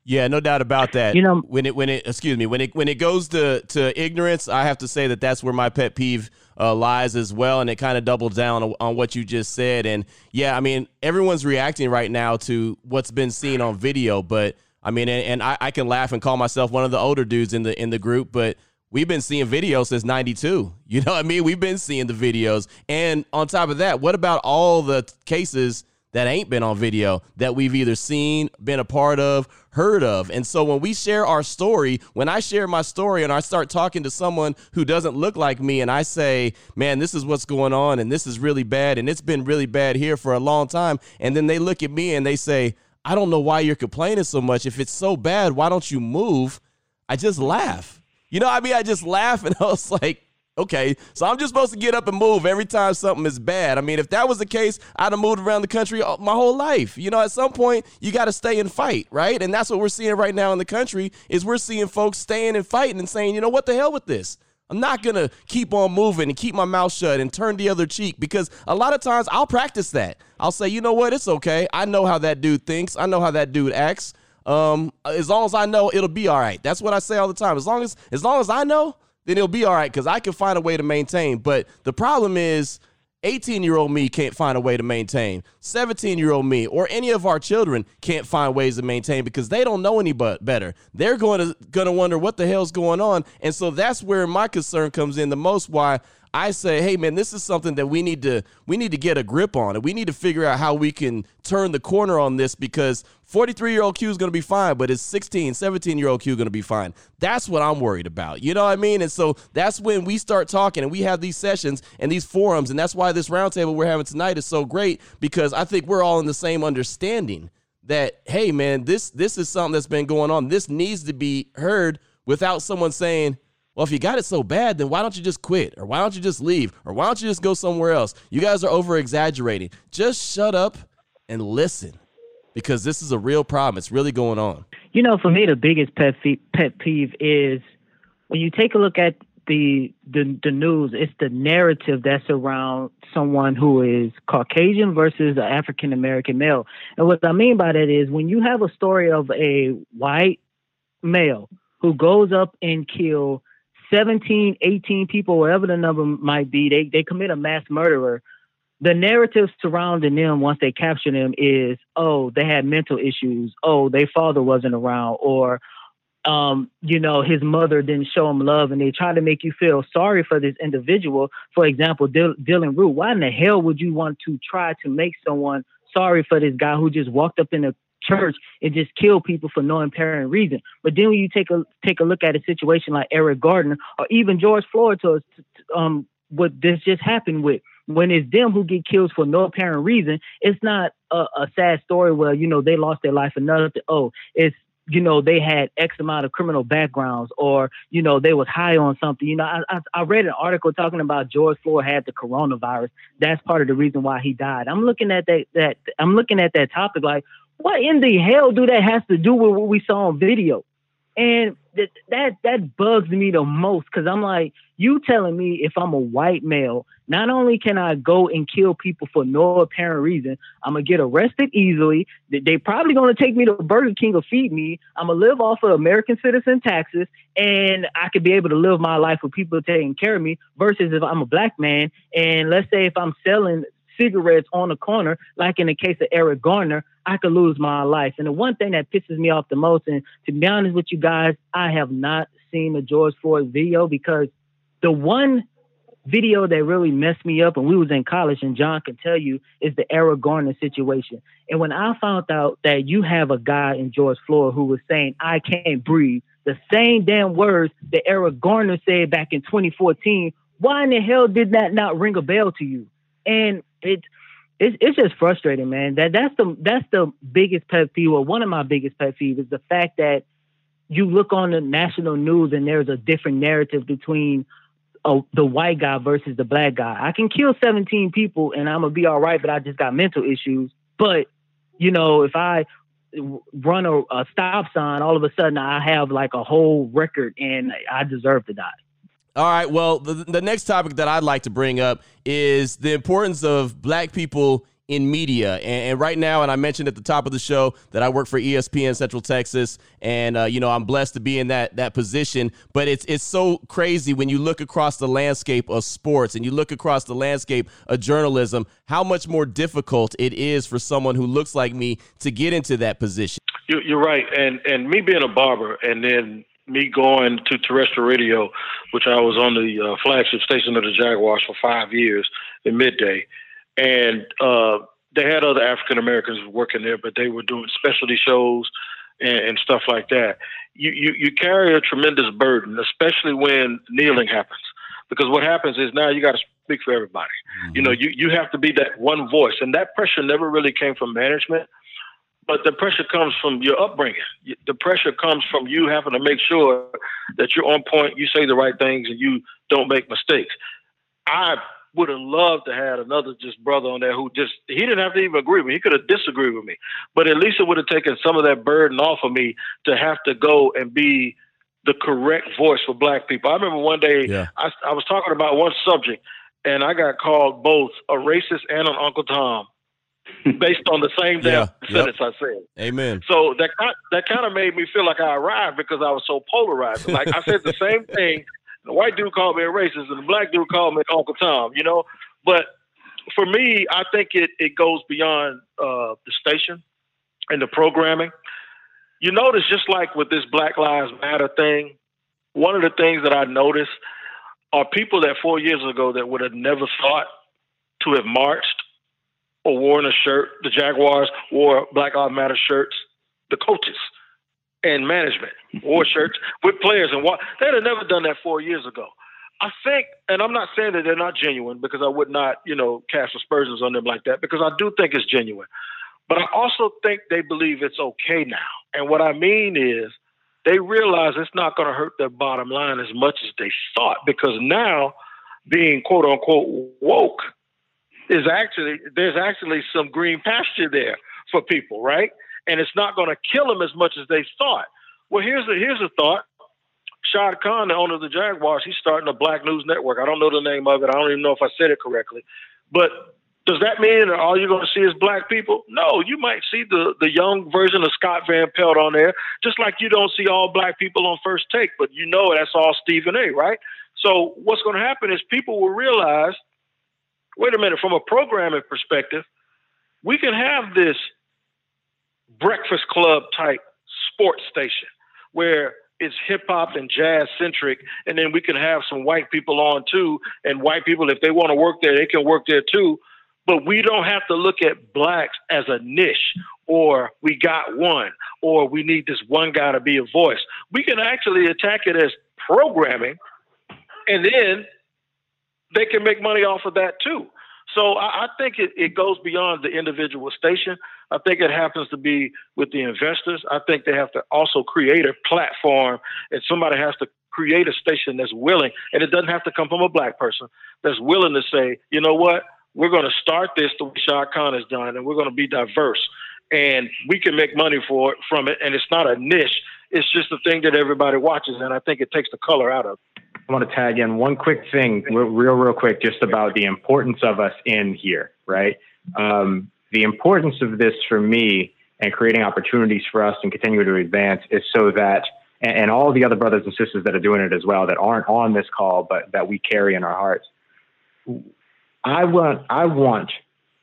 Yeah, no doubt about that. You know, when it when it excuse me when it when it goes to to ignorance, I have to say that that's where my pet peeve uh, lies as well, and it kind of doubles down on, on, what you just said. And yeah, I mean, everyone's reacting right now to what's been seen on video, but I mean, and, and I, I, can laugh and call myself one of the older dudes in the in the group, but we've been seeing videos since 92 you know what i mean? We've been seeing the videos. And on top of that what about all the cases that ain't been on video that we've either seen been a part of heard of? And so when we share our story when i share my story and i start talking to someone who doesn't look like me and i say man this is what's going on and this is really bad and it's been really bad here for a long time and then they look at me and they say i don't know why you're complaining so much. If it's so bad why don't you move? I just laugh you know, I mean, I just laugh and I was like, okay, so I'm just supposed to get up and move every time something is bad. I mean, if that was the case, I'd have moved around the country my whole life. You know, at some point, you got to stay and fight, right? And that's what we're seeing right now in the country is we're seeing folks staying and fighting and saying, you know, what the hell with this? I'm not going to keep on moving and keep my mouth shut and turn the other cheek because a lot of times I'll practice that. I'll say, you know what? It's okay. I know how that dude thinks. I know how that dude acts. Um, as long as I know, it'll be all right. That's what I say all the time. As long as as long as I know, then it'll be all right because I can find a way to maintain. But the problem is 18 year old me can't find a way to maintain. 17 year old me or any of our children can't find ways to maintain because they don't know any but better. They're going to going to wonder what the hell's going on. And so that's where my concern comes in the most why I say, hey man, this is something that we need to we need to get a grip on and we need to figure out how we can turn the corner on this because 43 year old Q is going to be fine, but is 16, 17 year old Q going to be fine? That's what I'm worried about. You know what I mean? And so that's when we start talking and we have these sessions and these forums. And that's why this roundtable we're having tonight is so great because I think we're all in the same understanding that, hey man, this this is something that's been going on. This needs to be heard without someone saying, well, if you got it so bad, then why don't you just quit? Or why don't you just leave? Or why don't you just go somewhere else? You guys are over exaggerating. Just shut up and listen because this is a real problem. It's really going on. You know, for me, the biggest pet, pet peeve is when you take a look at the, the the news, it's the narrative that's around someone who is Caucasian versus an African American male. And what I mean by that is when you have a story of a white male who goes up and kill 17, 18 people, whatever the number might be, they, they commit a mass murderer. The narrative surrounding them once they capture them is, oh, they had mental issues. Oh, their father wasn't around. Or, um, you know, his mother didn't show him love. And they try to make you feel sorry for this individual. For example, Dylann Roof. Why in the hell would you want to try to make someone sorry for this guy who just walked up in a church and just kill people for no apparent reason. But then when you take a take a look at a situation like Eric Garner or even George Floyd to um what this just happened with when it's them who get killed for no apparent reason, it's not a, a sad story where you know they lost their life and nothing. Oh, it's you know they had X amount of criminal backgrounds, or you know they was high on something. You know, I, I, I read an article talking about George Floyd had the coronavirus. That's part of the reason why he died. I'm looking at that that I'm looking at that topic like, what in the hell do that has to do with what we saw on video? And that that that bugs me the most because I'm like, you telling me if I'm a white male, not only can I go and kill people for no apparent reason, I'm gonna get arrested easily. They probably gonna take me to Burger King or feed me. I'm gonna live off of American citizen taxes, and I could be able to live my life with people taking care of me. Versus if I'm a black man, and let's say if I'm selling cigarettes on the corner, like in the case of Eric Garner, I could lose my life. And the one thing that pisses me off the most, and to be honest with you guys, I have not seen the George Floyd video because the one video that really messed me up and we was in college and John can tell you is the Eric Garner situation. And when I found out that you have a guy in George Floyd who was saying, I can't breathe, the same damn words that Eric Garner said back in 2014, why in the hell did that not ring a bell to you? And it it's it's just frustrating, man. That that's the that's the biggest pet peeve, or one of my biggest pet peeves, is the fact that you look on the national news and there's a different narrative between uh, the white guy versus the black guy. I can kill 17 people and I'm gonna be all right, but I just got mental issues. But you know, if I run a, a stop sign, all of a sudden I have like a whole record and I deserve to die. All right. Well, the, the next topic that I'd like to bring up is the importance of black people in media. And, and, right now, and I mentioned at the top of the show that I work for ESPN Central Texas, and uh, you know I'm blessed to be in that that position. But it's it's so crazy when you look across the landscape of sports and you look across the landscape of journalism, how much more difficult it is for someone who looks like me to get into that position. You're right, and and me being a barber, and then me going to terrestrial radio, which I was on the uh, flagship station of the Jaguars for five years in midday, and uh, they had other African Americans working there, but they were doing specialty shows and, and stuff like that. You, you you carry a tremendous burden, especially when kneeling happens, because what happens is now you got to speak for everybody. Mm-hmm. You know, you you have to be that one voice, and that pressure never really came from management but the pressure comes from your upbringing. The pressure comes from you having to make sure that you're on point, you say the right things, and you don't make mistakes. I would have loved to have another just brother on there who just he didn't have to even agree with me. He could have disagreed with me, but at least it would have taken some of that burden off of me to have to go and be the correct voice for Black people. I remember one day yeah. I, I was talking about one subject, and I got called both a racist and an Uncle Tom based on the same damn yeah, sentence yep. I said. Amen. So that that kind of made me feel like I arrived because I was so polarized. Like I said the same thing. The white dude called me a racist, and the black dude called me Uncle Tom. You know, but for me, I think it it goes beyond uh, the station and the programming. You notice, just like with this Black Lives Matter thing, one of the things that I noticed are people that four years ago that would have never thought to have marched or worn a shirt. The Jaguars wore Black Lives Matter shirts. The coaches and management wore shirts with players, and what they'd have never done that four years ago. I think, and I'm not saying that they're not genuine because I would not, you know, cast aspersions on them like that because I do think it's genuine. But I also think they believe it's okay now. And what I mean is they realize it's not going to hurt their bottom line as much as they thought because now being quote unquote woke is actually there's actually some green pasture there for people, right? And it's not going to kill them as much as they thought. Well, here's a here's a thought. Shad Khan, the owner of the Jaguars, he's starting a Black News Network. I don't know the name of it. I don't even know if I said it correctly. But does that mean that all you're going to see is black people? No, you might see the, the young version of Scott Van Pelt on there, just like you don't see all black people on first take, but you know that's all Stephen A, right? So what's going to happen is people will realize – wait a minute, from a programming perspective, we can have this breakfast club type sports station where it's hip hop and jazz centric, and then we can have some white people on too. And white people, if they want to work there, they can work there too. But we don't have to look at blacks as a niche or we got one or we need this one guy to be a voice. We can actually attack it as programming and then they can make money off of that too. So I, I think it, it goes beyond the individual station. I think it happens to be with the investors. I think they have to also create a platform, and somebody has to create a station that's willing, and it doesn't have to come from a black person, that's willing to say, you know what, we're going to start this the way Shad Khan has done, and we're going to be diverse, and we can make money for it from it, and it's not a niche. It's just a thing that everybody watches, and I think it takes the color out of. I want to tag in one quick thing, real, real quick, just about the importance of us in here, right? Um, the importance of this for me and creating opportunities for us and continuing to advance is so that, and, and all the other brothers and sisters that are doing it as well that aren't on this call, but that we carry in our hearts. I want, I want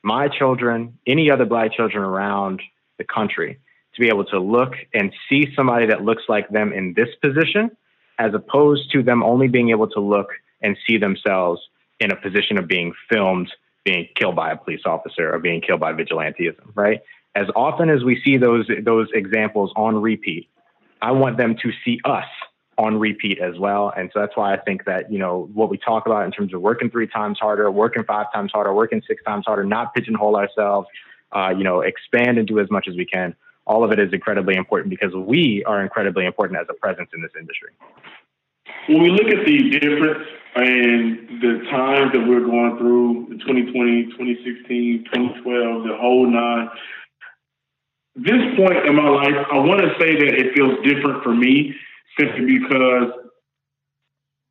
my children, any other black children around the country, to be able to look and see somebody that looks like them in this position as opposed to them only being able to look and see themselves in a position of being filmed being killed by a police officer or being killed by vigilantism, right? As often as we see those those examples on repeat, I want them to see us on repeat as well. And so that's why I think that, you know, what we talk about in terms of working three times harder, working five times harder, working six times harder, not pigeonhole ourselves, uh, you know, expand and do as much as we can. All of it is incredibly important because we are incredibly important as a presence in this industry when we look at the difference and the times that we're going through, the 2020, 2016, 2012, the whole nine, this point in my life, I want to say that it feels different for me simply because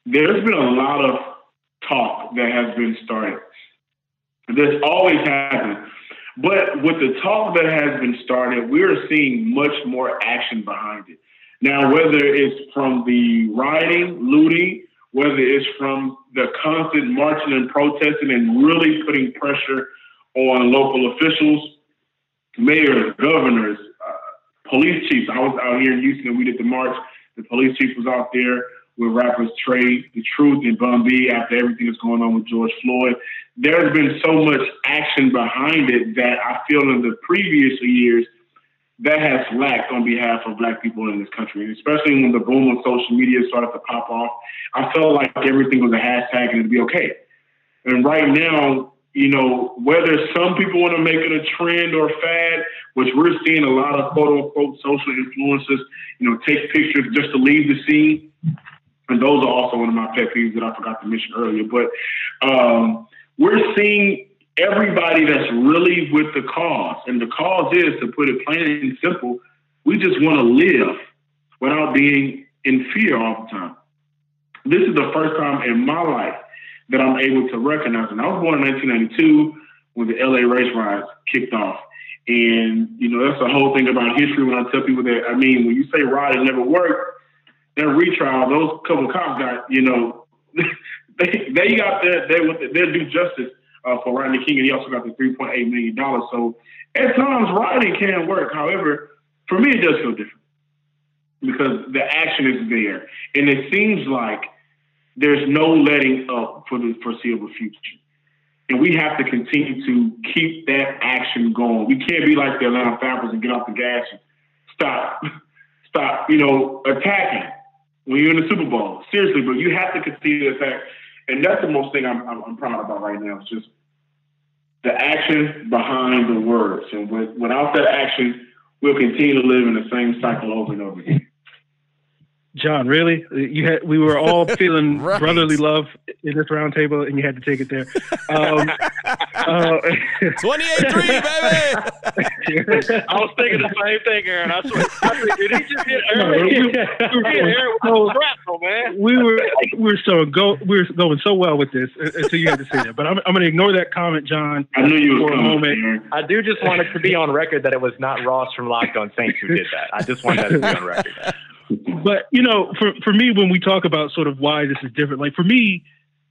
there's been a lot of talk that has been started. This always happens. But with the talk that has been started, we're seeing much more action behind it. Now, whether it's from the rioting, looting, whether it's from the constant marching and protesting and really putting pressure on local officials, mayors, governors, uh, police chiefs. I was out here in Houston and we did the march. The police chief was out there with rappers Trae, The Truth, and Bun B after everything that's going on with George Floyd. There's been so much action behind it that I feel in the previous years – that has lacked on behalf of black people in this country, and especially when the boom of social media started to pop off. I felt like everything was a hashtag and it'd be okay. And right now, you know, whether some people want to make it a trend or fad, which we're seeing a lot of quote unquote social influencers, you know, take pictures just to leave the scene. And those are also one of my pet peeves that I forgot to mention earlier. But um, we're seeing everybody that's really with the cause. And the cause is, to put it plain and simple, we just want to live without being in fear all the time. This is the first time in my life that I'm able to recognize. And I was born in 1992 when the LA race riots kicked off. And, you know, that's the whole thing about history when I tell people that, I mean, when you say riot it never worked, that retrial, those couple cops got, you know, they, they got their, their, their due justice uh, for Rodney King, and he also got the $3.8 million. So at times, rioting can work. However, for me, it does feel different because the action is there. And it seems like there's no letting up for the foreseeable future. And we have to continue to keep that action going. We can't be like the Atlanta Falcons and get off the gas and stop, stop, you know, attacking when you're in the Super Bowl. Seriously, but you have to continue the fact, and that's the most thing I'm, I'm, I'm proud about right now. It's just the action behind the words. And with, without that action, we'll continue to live in the same cycle over and over again. John, really? You had we were all feeling right. brotherly love in this roundtable, and you had to take it there. Um, uh, Twenty-eight three, baby. I was thinking the same thing, Aaron. I swear. I did he just hit Aaron? we, we, so, man. We were we were so go we were going so well with this until you had to say that. But I'm I'm going to ignore that comment, John. I knew you for a moment. I do just want it to be on record that it was not Ross from Locked On Saints who did that. I just want that to be on record but you know, for for me, when we talk about sort of why this is different, like for me,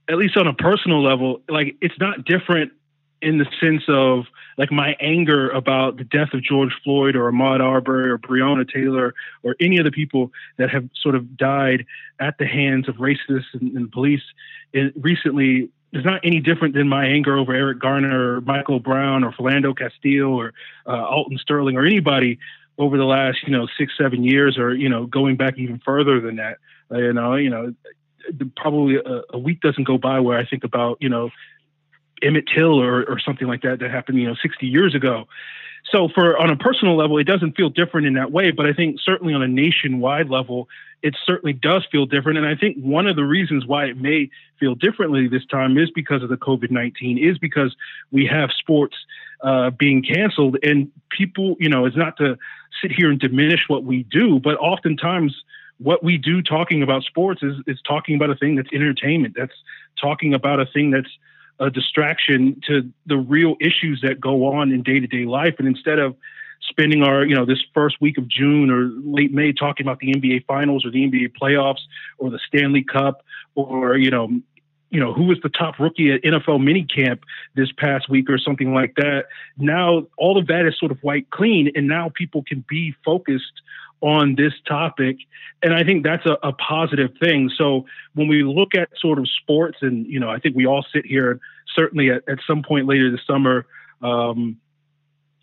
at least on a personal level, like it's not different in the sense of like my anger about the death of George Floyd or Ahmaud Arbery or Breonna Taylor or any of the people that have sort of died at the hands of racists and, and police. Recently is not any different than my anger over Eric Garner or Michael Brown or Philando Castile or uh, Alton Sterling or anybody over the last you know six seven years or you know going back even further than that uh, you know you know probably a, a, week doesn't go by where i think about you know Emmett Till or, or something like that that happened, you know, 60 years ago. So for on a personal level, it doesn't feel different in that way. But I think certainly on a nationwide level, it certainly does feel different. And I think one of the reasons why it may feel differently this time is because of the COVID 19, is because we have sports uh, being canceled. And people, you know, it's not to sit here and diminish what we do, but oftentimes what we do talking about sports is, is talking about a thing that's entertainment, that's talking about a thing that's a distraction to the real issues that go on in day to day life. And instead of spending our, you know, this first week of June or late May talking about the NBA finals or the NBA playoffs or the Stanley Cup or, you know, you know, who was the top rookie at NFL minicamp this past week or something like that. Now all of that is sort of white clean and now people can be focused on this topic. And I think that's a, a, positive thing. So when we look at sort of sports, and, you know, I think we all sit here, certainly at, at some point later this summer, um,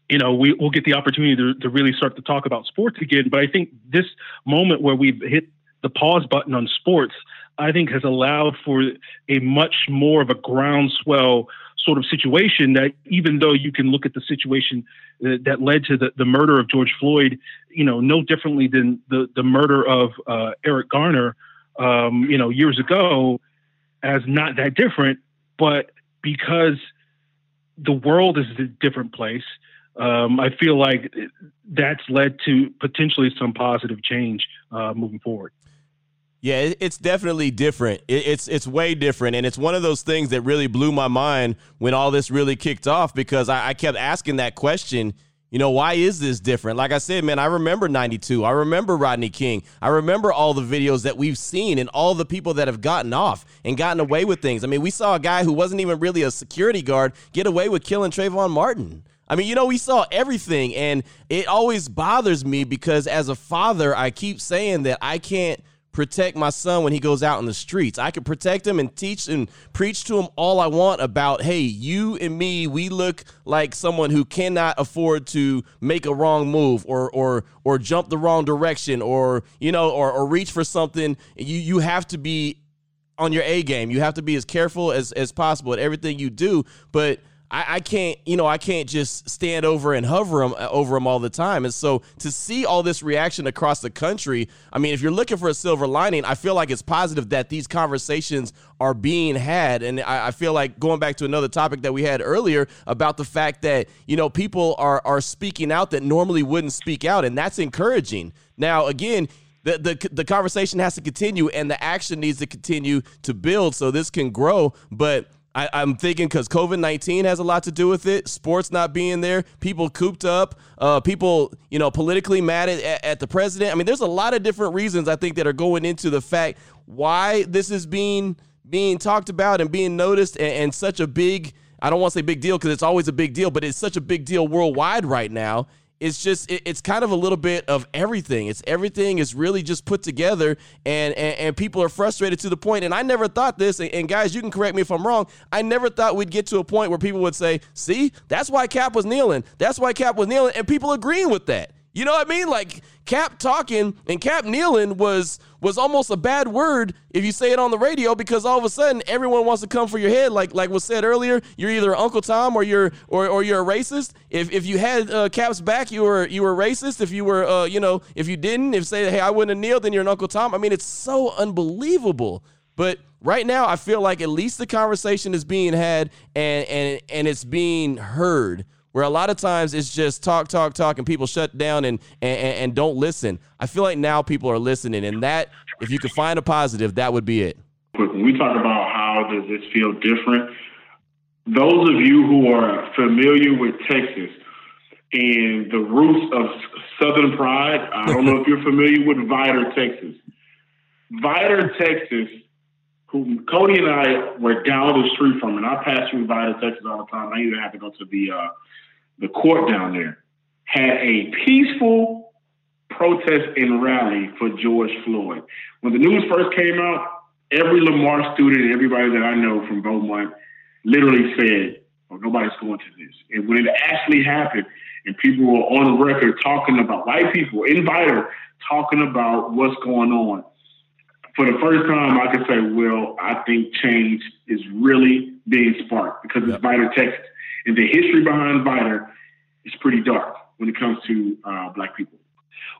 you know, we, will get the opportunity to, to really start to talk about sports again. But I think this moment where we've hit the pause button on sports, I think has allowed for a much more of a groundswell sort of situation that even though you can look at the situation that, that led to the, the murder of George Floyd, you know, no differently than the, the murder of uh, Eric Garner, um, you know, years ago, as not that different, but because the world is a different place, um, I feel like that's led to potentially some positive change uh, moving forward. Yeah, it's definitely different. It's it's way different, and it's one of those things that really blew my mind when all this really kicked off because I, I kept asking that question. You know, why is this different? Like I said, man, I remember 92. I remember Rodney King. I remember all the videos that we've seen and all the people that have gotten off and gotten away with things. I mean, we saw a guy who wasn't even really a security guard get away with killing Trayvon Martin. I mean, you know, we saw everything, and it always bothers me because as a father, I keep saying that I can't – protect my son when he goes out in the streets. I can protect him and teach and preach to him all I want about, hey, you and me, we look like someone who cannot afford to make a wrong move or or or jump the wrong direction or you know or, or reach for something. You you have to be on your A game. You have to be as careful as as possible at everything you do. But I, I, can't, you know, I can't just stand over and hover them uh, over them all the time. And so to see all this reaction across the country, I mean, if you're looking for a silver lining, I feel like it's positive that these conversations are being had. And I, I feel like going back to another topic that we had earlier about the fact that, you know, people are are speaking out that normally wouldn't speak out, and that's encouraging. Now, again, the, the, the conversation has to continue and the action needs to continue to build so this can grow. But I, am thinking because COVID 19 has a lot to do with it. Sports not being there, people cooped up, uh, people, you know, politically mad at, at the president. I mean, there's a lot of different reasons I think that are going into the fact why this is being being talked about and being noticed and, and such a big I don't want to say big deal because it's always a big deal, but it's such a big deal worldwide right now it's just it, it's kind of a little bit of everything. It's everything is really just put together and and, and people are frustrated to the point and i never thought this and, and, guys you can correct me if i'm wrong i never thought we'd get to a point where people would say see that's why Kap was kneeling. That's why Kap was kneeling and people agreeing with that. You know what I mean? Like Kap talking and Kap kneeling was was almost a bad word if you say it on the radio because all of a sudden everyone wants to come for your head. Like like was said earlier, you're either Uncle Tom or you're or, or you're a racist. If if you had uh, Kap's back, you were you were racist. If you were uh, you know if you didn't, if say hey I wouldn't have kneeled, then you're an Uncle Tom. I mean it's so unbelievable. But right now I feel like at least the conversation is being had and and and it's being heard where a lot of times it's just talk, talk, talk, and people shut down and, and, and don't listen. I feel like now people are listening, and that, if you could find a positive, that would be it. When we talk about how does this feel different, those of you who are familiar with Texas and the roots of Southern pride, I don't know if you're familiar with Vidor, Texas. Vidor, Texas, who Cody and I were down the street from, and I pass through Vidor, Texas all the time. I even have to go to the uh, the court down there, had a peaceful protest and rally for George Floyd. When the news first came out, every Lamar student, and everybody that I know from Beaumont, literally said, "Oh, nobody's going to this." And when it actually happened, and people were on record talking about white people, in invited, talking about what's going on. For the first time, I could say, well, I think change is really being sparked because it's Vidor, Texas. And the history behind Vidor is pretty dark when it comes to uh, black people.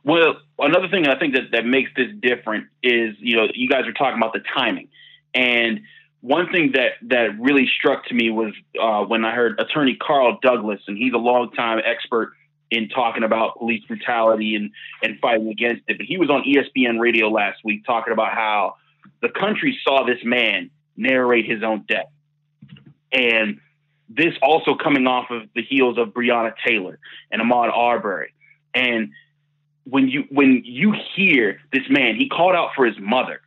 Well, another thing I think that, that makes this different is, you know, you guys are talking about the timing. And one thing that, that really struck to me was uh, when I heard attorney Carl Douglas, and he's a longtime expert in talking about police brutality and, and fighting against it. But he was on ESPN radio last week talking about how the country saw this man narrate his own death. And this also coming off of the heels of Breonna Taylor and Ahmaud Arbery. And when you when you hear this man, he called out for his mother.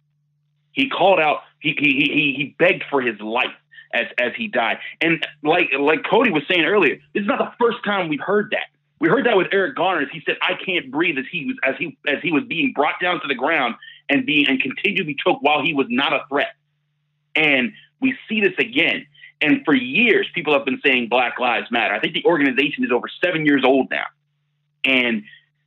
He called out, he he he, he begged for his life as as he died. And like like Cody was saying earlier, this is not the first time we've heard that. We heard that with Eric Garner. He said, "I can't breathe," as he was as he as he was being brought down to the ground and being and continued to be choked while he was not a threat. And we see this again. And for years, people have been saying Black Lives Matter. I think the organization is over seven years old now, and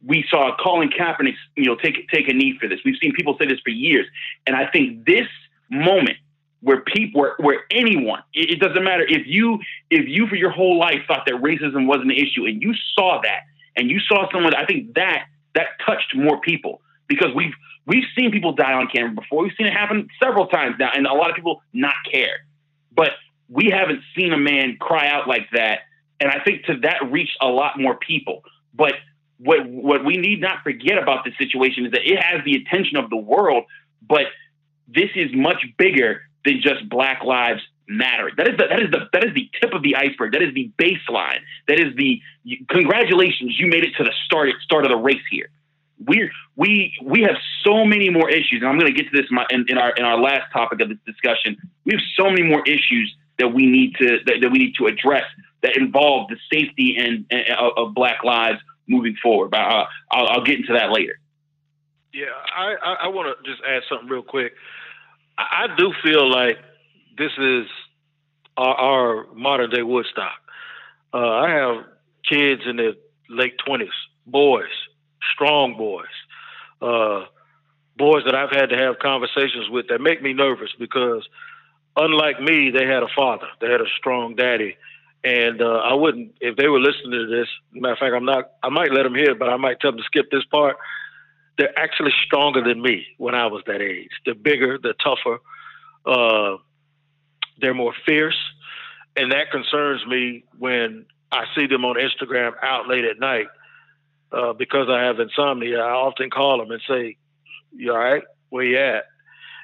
we saw Colin Kaepernick, you know, take take a knee for this. We've seen people say this for years, and I think this moment where people, where, where anyone, it, it, doesn't matter if you if you for your whole life thought that racism wasn't an issue, and you saw that, and you saw someone, I think that that touched more people because we've we've seen people die on camera before. We've seen it happen several times now, and a lot of people not care, but we haven't seen a man cry out like that. And I think to that reached a lot more people. But what what we need not forget about this situation is that it has the attention of the world, but this is much bigger than just Black Lives Matter. That is the, that is the that is the tip of the iceberg. That is the baseline. That is the congratulations, you made it to the start start of the race here. We we we have so many more issues, and I'm going to get to this in, my, in, in, our in our last topic of this discussion. We have so many more issues that we need to that, that we need to address that involve the safety and, and of Black lives moving forward. But uh, I'll, I'll, get into that later. Yeah, I, I, I want to just add something real quick. I, I do feel like this is our, our modern day Woodstock. Uh, I have kids in their late twenties, boys, strong boys, uh, boys that I've had to have conversations with that make me nervous because unlike me, they had a father. They had a strong daddy. And uh, I wouldn't, if they were listening to this, matter of fact, I'm not, I might let them hear but I might tell them to skip this part. They're actually stronger than me when I was that age. They're bigger, they're tougher, uh, they're more fierce. And that concerns me when I see them on Instagram out late at night. Uh, because I have insomnia, I often call them and say, "You all right? Where you at?"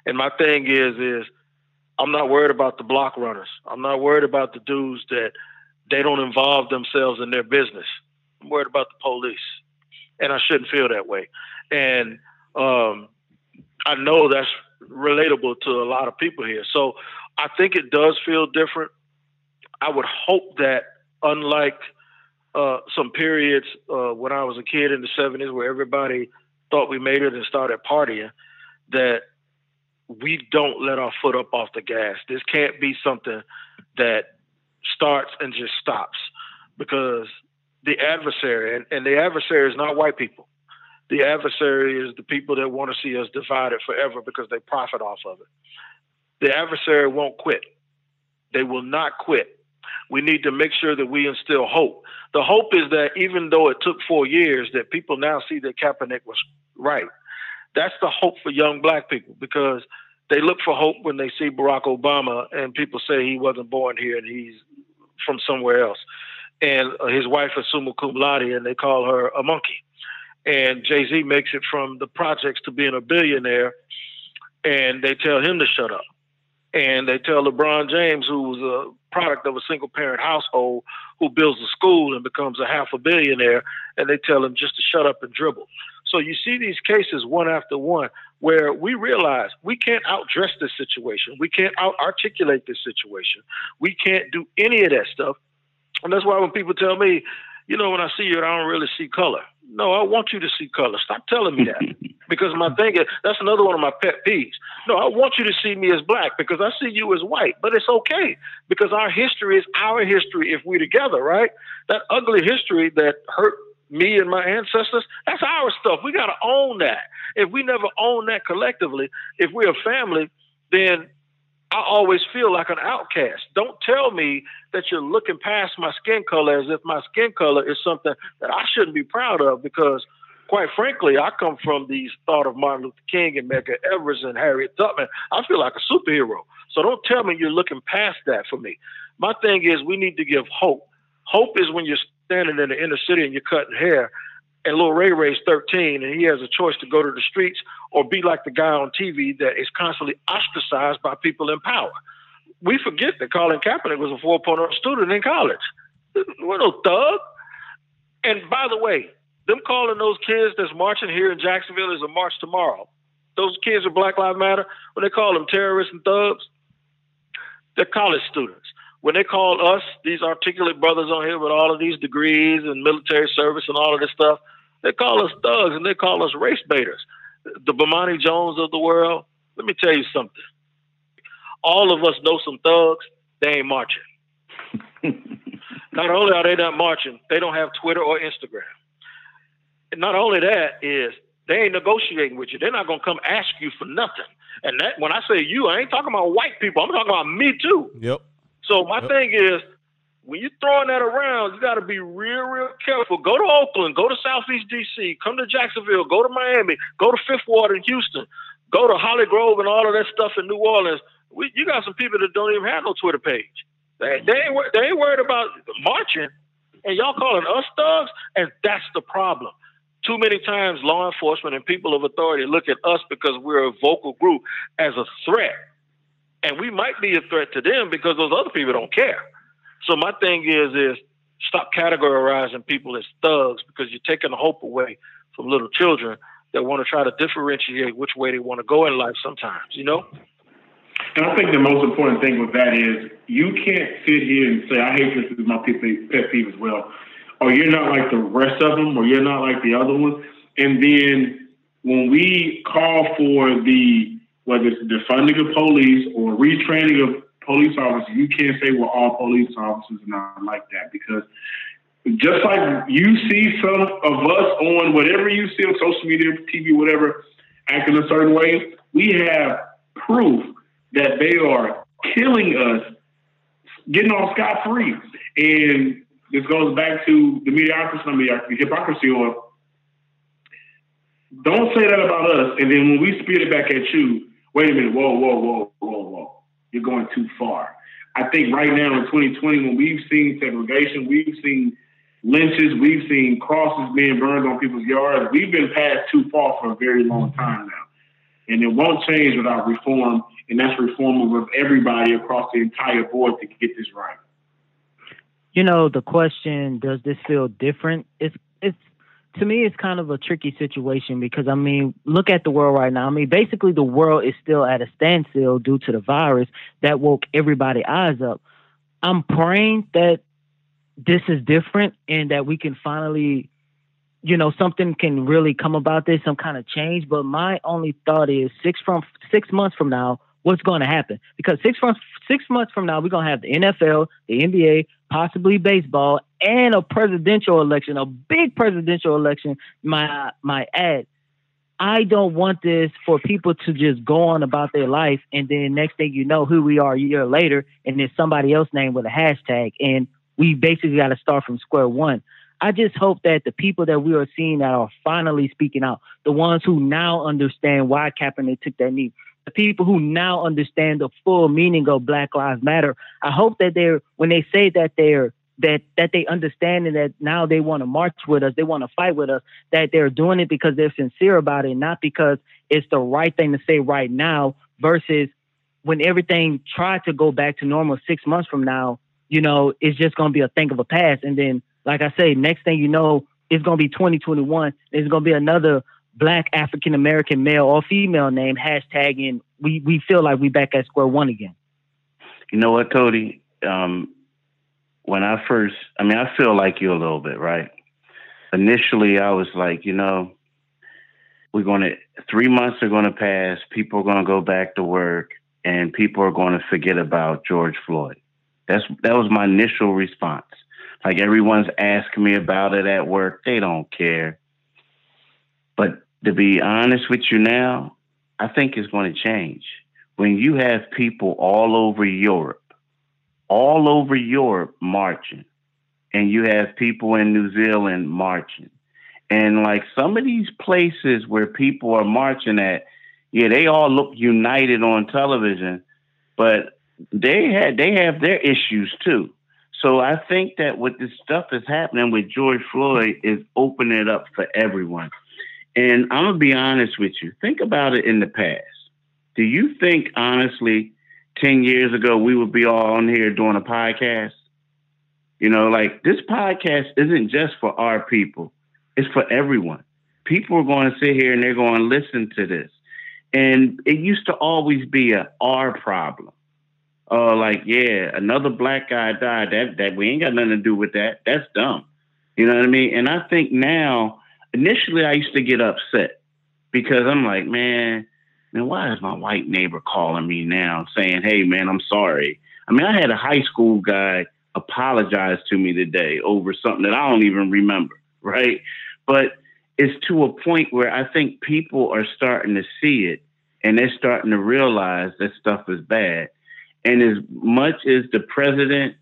And my thing is, is I'm not worried about the block runners. I'm not worried about the dudes that they don't involve themselves in their business. I'm worried about the police, and I shouldn't feel that way. And um, I know that's relatable to a lot of people here. So I think it does feel different. I would hope that, unlike uh, some periods uh, when I was a kid in the 70s where everybody thought we made it and started partying, that we don't let our foot up off the gas. This can't be something that starts and just stops because the adversary, and, and the adversary is not white people. The adversary is the people that want to see us divided forever because they profit off of it. The adversary won't quit. They will not quit. We need to make sure that we instill hope. The hope is that even though it took four years, that people now see that Kaepernick was right. That's the hope for young black people because they look for hope when they see Barack Obama and people say he wasn't born here and he's from somewhere else. And uh, his wife is summa cum laude and they call her a monkey. And Jay Z makes it from the projects to being a billionaire and they tell him to shut up. And they tell LeBron James, who was a product of a single parent household, who builds a school and becomes a half a billionaire, and they tell him just to shut up and dribble. So you see these cases one after one where we realize we can't outdress this situation. We can't out articulate this situation. We can't do any of that stuff. And that's why when people tell me, you know, when I see you, I don't really see color. No, I want you to see color. Stop telling me that. because my thing is, that's another one of my pet peeves. No, I want you to see me as black because I see you as white, but it's okay because our history is our history if we're together, right? That ugly history that hurt me and my ancestors, that's our stuff. We got to own that. If we never own that collectively, if we're a family, then I always feel like an outcast. Don't tell me that you're looking past my skin color as if my skin color is something that I shouldn't be proud of because quite frankly, I come from the thought of Martin Luther King and Medgar Evers and Harriet Tubman. I feel like a superhero. So don't tell me you're looking past that for me. My thing is we need to give hope. Hope is when you're standing in the inner city and you're cutting hair and little Ray Ray's 13 and he has a choice to go to the streets or be like the guy on TV that is constantly ostracized by people in power. We forget that Colin Kaepernick was a 4.0 student in college. We're no thug. And by the way, them calling those kids that's marching here in Jacksonville is a march tomorrow. Those kids are Black Lives Matter, when they call them terrorists and thugs, they're college students. When they call us, these articulate brothers on here with all of these degrees and military service and all of this stuff, they call us thugs and they call us race baiters. The Bomani Jones of the world, let me tell you something. All of us know some thugs, they ain't marching. not only are they not marching, they don't have Twitter or Instagram. And not only that is they ain't negotiating with you. They're not gonna come ask you for nothing. And that when I say you, I ain't talking about white people. I'm talking about me too. Yep. So my yep. thing is, when you're throwing that around, you got to be real, real careful. Go to Oakland, go to Southeast DC, come to Jacksonville, go to Miami, go to Fifth Ward in Houston, go to Holly Grove and all of that stuff in New Orleans. We, you got some people that don't even have no Twitter page. They, they ain't they ain't worried about marching, and y'all calling us thugs, and that's the problem. Too many times, law enforcement and people of authority look at us because we're a vocal group as a threat and we might be a threat to them because those other people don't care. So my thing is is stop categorizing people as thugs because you're taking the hope away from little children that want to try to differentiate which way they want to go in life sometimes, you know? And I think the most important thing with that is you can't sit here and say, I hate this, this is my pet peeve as well. Or you're not like the rest of them, or you're not like the other ones. And then when we call for the whether it's defunding of police or retraining of police officers, you can't say well all police officers are not like that because just like you see some of us on whatever you see on social media, TV, whatever, acting a certain way, we have proof that they are killing us, getting off scot free. And this goes back to the mediocrity, mediocrity, hypocrisy or don't say that about us. And then when we spit it back at you, wait a minute, whoa, whoa, whoa, whoa, whoa. You're going too far. I think right now in 2020, when we've seen segregation, we've seen lynches, we've seen crosses being burned on people's yards, we've been past too far for a very long time now. And it won't change without reform, and that's reform of everybody across the entire board to get this right. You know, the question, does this feel different? It's to me, it's kind of a tricky situation because I mean, look at the world right now. I mean, basically, the world is still at a standstill due to the virus that woke everybody eyes up. I'm praying that this is different and that we can finally, you know, something can really come about this, some kind of change. But my only thought is six from six months from now, what's going to happen? Because six from six months from now, we're going to have the NFL, the NBA, possibly baseball, and a presidential election, a big presidential election. My my ad. I don't want this for people to just go on about their life and then next thing you know, who we are a year later, and then somebody else name with a hashtag, and we basically got to start from square one. I just hope that the people that we are seeing that are finally speaking out, the ones who now understand why Kaepernick took that knee, the people who now understand the full meaning of Black Lives Matter. I hope that they're when they say that they're that that they understand and that now they want to march with us, they want to fight with us, that they're doing it because they're sincere about it, not because it's the right thing to say right now versus when everything tried to go back to normal six months from now, you know, it's just gonna be a thing of a past. And then, like I say, next thing you know, it's gonna be 2021. There's gonna be another black African American male or female name hashtagging we we feel like we back at square one again. You know what, Cody? Um, when I first, I mean, I feel like you a little bit, right? Initially, I was like, you know, we're going to three months are going to pass. People are going to go back to work, and people are going to forget about George Floyd. That's that was my initial response. Like everyone's asking me about it at work, they don't care. But to be honest with you now, I think it's going to change. when you have people all over Europe, all over Europe marching, and you have people in New Zealand marching. And like some of these places where people are marching at, yeah, they all look united on television, but they had they have their issues too. So I think that what this stuff is happening with George Floyd is opening it up for everyone. And I'm gonna be honest with you. Think about it in the past. Do you think honestly, ten years ago we would be all on here doing a podcast? You know, like this podcast isn't just for our people; it's for everyone. People are going to sit here and they're going to listen to this. And it used to always be a our problem uh, like, yeah, another black guy died. That that we ain't got nothing to do with that. That's dumb. You know what I mean? And I think now, initially, I used to get upset because I'm like, man, man, why is my white neighbor calling me now saying, hey, man, I'm sorry? I mean, I had a high school guy apologize to me today over something that I don't even remember, right? But it's to a point where I think people are starting to see it and they're starting to realize that stuff is bad. And as much as the president,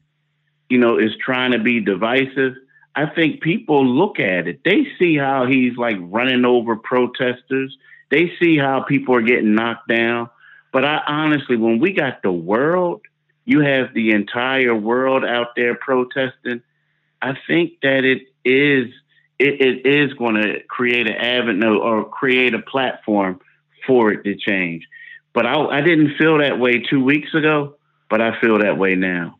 you know, is trying to be divisive, I think people look at it. They see how he's like running over protesters. They see how people are getting knocked down. But I honestly, when we got the world, you have the entire world out there protesting. I think that it is it, it is going to create an avenue or create a platform for it to change. But I, I didn't feel that way two weeks ago, but I feel that way now.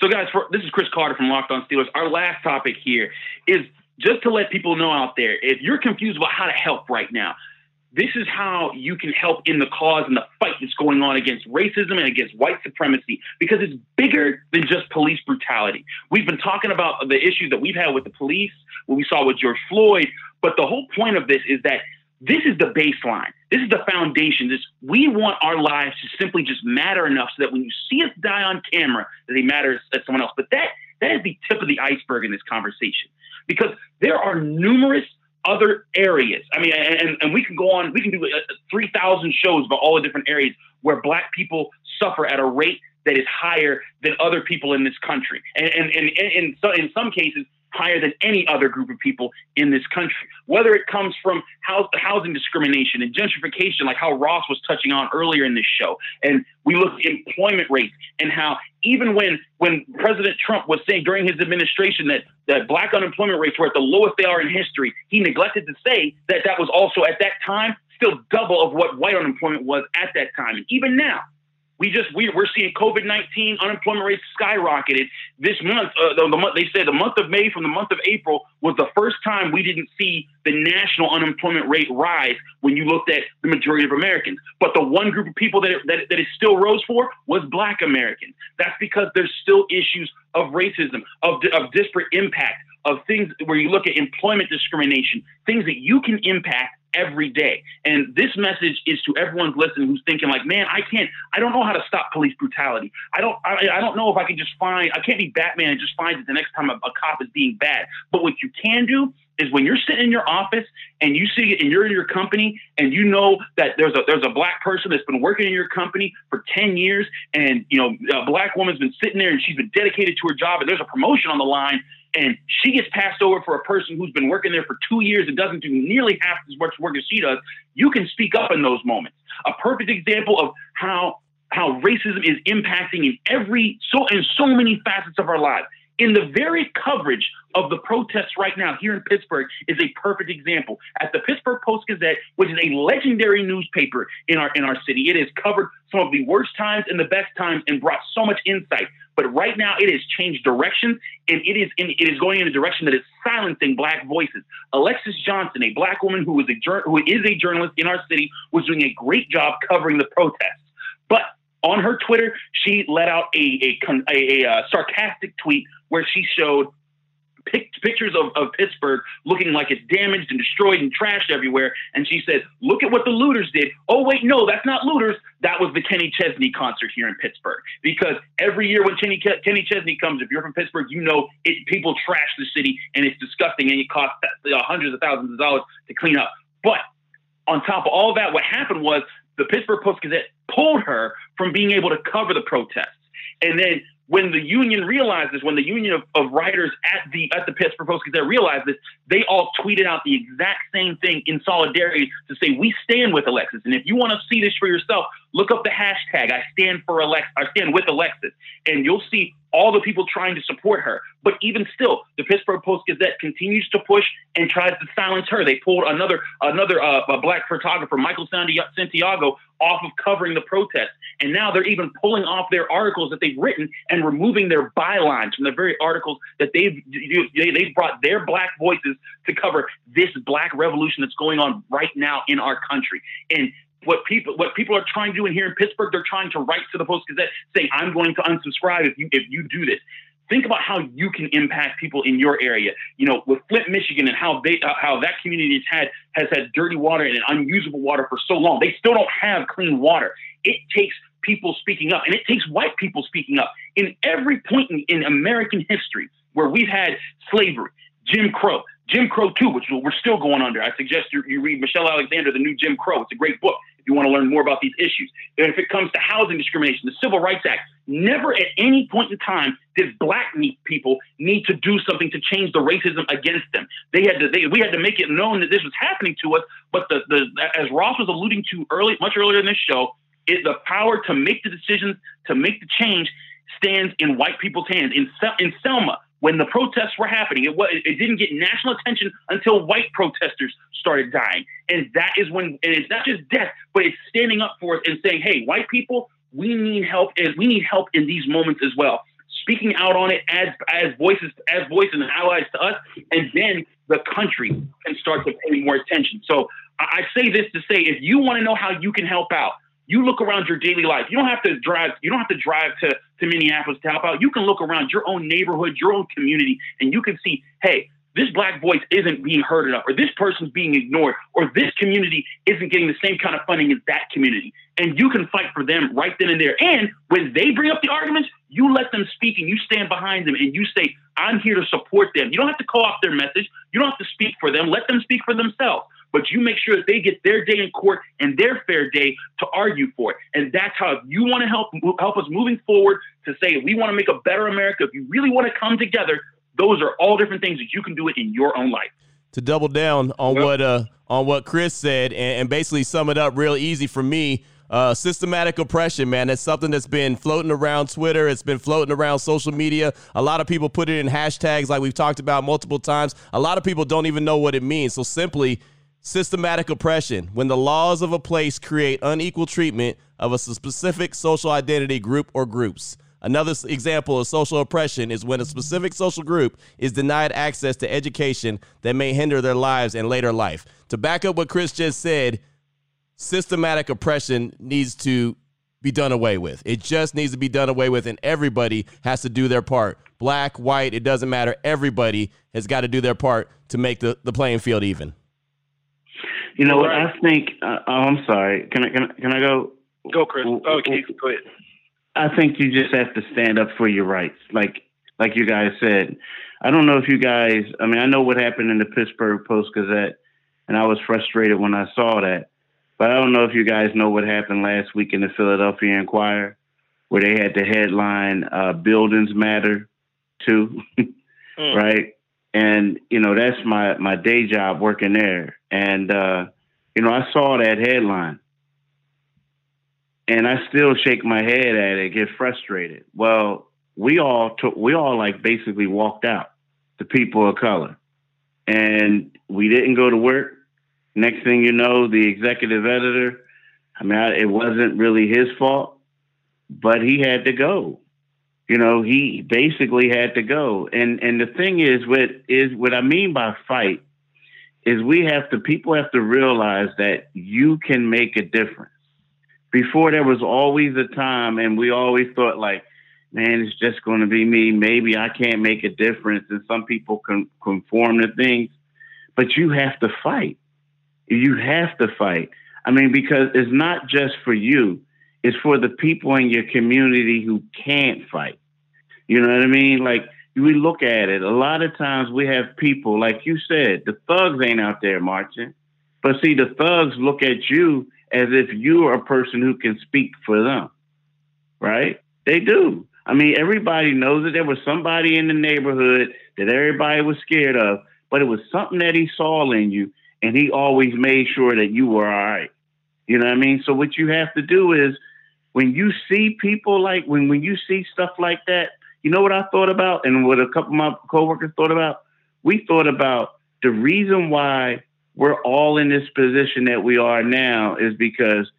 So, guys, for, this is Chris Carter from Locked On Steelers. Our last topic here is just to let people know out there if you're confused about how to help right now, this is how you can help in the cause and the fight that's going on against racism and against white supremacy because it's bigger than just police brutality. We've been talking about the issues that we've had with the police, what we saw with George Floyd, but the whole point of this is that this is the baseline. This is the foundation. This we want our lives to simply just matter enough so that when you see us die on camera, that they matter to someone else. But that that is the tip of the iceberg in this conversation because there are numerous other areas. I mean, and, and we can go on. We can do uh, three thousand shows about all the different areas where Black people suffer at a rate that is higher than other people in this country, and and, and, and so, in some cases higher than any other group of people in this country. Whether it comes from house, housing discrimination and gentrification, like how Ross was touching on earlier in this show, and we look at employment rates and how even when when President Trump was saying during his administration that that black unemployment rates were at the lowest they are in history, he neglected to say that that was also at that time still double of what white unemployment was at that time. And even now, we just we, we're seeing COVID nineteen unemployment rates skyrocketed this month. Uh, the, the month they said the month of May from the month of April was the first time we didn't see the national unemployment rate rise when you looked at the majority of Americans. But the one group of people that it, that, that it still rose for was Black Americans. That's because there's still issues of racism, of of disparate impact, of things where you look at employment discrimination, things that you can impact every day. And this message is to everyone listening who's thinking like, man, I can't, I don't know how to stop police brutality. I don't, I, I don't know if I can just find, I can't be Batman and just find it the next time a, a cop is being bad. But what you can do is when you're sitting in your office and you see it and you're in your company and you know that there's a there's a black person that's been working in your company for 10 years and you know a black woman's been sitting there and she's been dedicated to her job and there's a promotion on the line and she gets passed over for a person who's been working there for two years and doesn't do nearly half as much work as she does, you can speak up in those moments. A perfect example of how how racism is impacting in every so in so many facets of our lives in the very coverage of the protests right now here in Pittsburgh is a perfect example. At the Pittsburgh Post Gazette, which is a legendary newspaper in our in our city, it has covered some of the worst times and the best times and brought so much insight. But right now, it has changed direction, and it is in, it is going in a direction that is silencing black voices. Alexis Johnson, a black woman who is a who is a journalist in our city, was doing a great job covering the protests. But on her Twitter, she let out a a, a, a, a sarcastic tweet where she showed pictures of, of Pittsburgh looking like it's damaged and destroyed and trashed everywhere. And she said, Look at what the looters did. Oh, wait, no, that's not looters. That was the Kenny Chesney concert here in Pittsburgh. Because every year when Kenny, Kenny Chesney comes, if you're from Pittsburgh, you know it, people trash the city and it's disgusting and it costs uh, hundreds of thousands of dollars to clean up. But on top of all that, what happened was the Pittsburgh Post Gazette pulled her from being able to cover the protests. And then when the union realizes, when the union of, of writers at the at the Pittsburgh Post Gazette realized this, they all tweeted out the exact same thing in solidarity to say we stand with Alexis. And if you want to see this for yourself, look up the hashtag I stand for Alex I stand with Alexis, and you'll see all the people trying to support her. But even still, the Pittsburgh Post Gazette continues to push and tries to silence her. They pulled another another uh, black photographer, Michael Santiago, off of covering the protest, and now they're even pulling off their articles that they've written and removing their bylines from the very articles that they've they, they've brought their black voices to cover this black revolution that's going on right now in our country. And what people what people are trying to do in here in Pittsburgh, they're trying to write to the Post Gazette saying, "I'm going to unsubscribe if you if you do this." Think about how you can impact people in your area. You know, with Flint, Michigan, and how they uh, how that community has had has had dirty water and unusable water for so long. They still don't have clean water. It takes people speaking up, and it takes white people speaking up. In every point in, in American history where we've had slavery, Jim Crow, Jim Crow 2, which we're still going under. I suggest you, you read Michelle Alexander, The New Jim Crow. It's a great book if you want to learn more about these issues. And if it comes to housing discrimination, the Civil Rights Act, never at any point in time did black people need to do something to change the racism against them. They had to, they, we had to make it known that this was happening to us. But the, the, as Ross was alluding to early, much earlier in this show, it, the power to make the decisions, to make the change, stands in white people's hands. In, in Selma, when the protests were happening. It, was, it didn't get national attention until white protesters started dying. And that is when, and it's not just death, but it's standing up for us and saying, hey, white people, we need help, and we need help in these moments as well. Speaking out on it as as voices, as voices and allies to us, and then the country can start to pay more attention. So I, I say this to say, if you want to know how you can help out, you look around your daily life. You don't have to drive. You don't have to drive to to Minneapolis to help out. You can look around your own neighborhood, your own community, and you can see, hey, this black voice isn't being heard enough, or this person's being ignored, or this community isn't getting the same kind of funding as that community. And you can fight for them right then and there. And when they bring up the arguments, you let them speak and you stand behind them and you say, I'm here to support them. You don't have to call off their message. You don't have to speak for them. Let them speak for themselves but you make sure that they get their day in court and their fair day to argue for it. And that's how if you want to help help us moving forward to say we want to make a better America, if you really want to come together, those are all different things that you can do it in your own life. To double down on yep. what uh on what Chris said and, and basically sum it up real easy for me. Uh, systematic oppression, man. That's something that's been floating around Twitter. It's been floating around social media. A lot of people put it in hashtags, like we've talked about multiple times. A lot of people don't even know what it means. So simply, systematic oppression when the laws of a place create unequal treatment of a specific social identity group or groups. Another example of social oppression is when a specific social group is denied access to education that may hinder their lives and later life. To back up what Chris just said, systematic oppression needs to be done away with. It just needs to be done away with, and everybody has to do their part. Black, white, it doesn't matter. Everybody has got to do their part to make the, the playing field even. You know what? I think. Uh, oh, I'm sorry. Can I? Can I, can I go? Go, Chris. Oh, Keith, go ahead. I think you just have to stand up for your rights, like like you guys said. I don't know if you guys. I mean, I know what happened in the Pittsburgh Post Gazette, and I was frustrated when I saw that. But I don't know if you guys know what happened last week in the Philadelphia Inquirer, where they had the headline uh, "Buildings Matter," too, mm. right? And you know that's my my day job working there, and, uh, you know, I saw that headline and I still shake my head at it, get frustrated. Well, we all took, we all like basically walked out, the people of color, and we didn't go to work. Next thing you know, the executive editor, I mean, I, it wasn't really his fault, but he had to go. You know, he basically had to go. And and the thing is, what is what I mean by fight is we have to people have to realize that you can make a difference. Before there was always a time and we always thought like, man, it's just going to be me. Maybe I can't make a difference. And some people can conform to things, but you have to fight. You have to fight. I mean, because it's not just for you. It's for the people in your community who can't fight. You know what I mean? Like we look at it, a lot of times we have people, like you said, the thugs ain't out there marching. But see, the thugs look at you as if you are a person who can speak for them, right? They do. I mean, everybody knows that there was somebody in the neighborhood that everybody was scared of, but it was something that he saw in you, and he always made sure that you were all right. You know what I mean? So what you have to do is when you see people like when when you see stuff like that, you know what I thought about and what a couple of my coworkers thought about? We thought about the reason why we're all in this position that we are now is because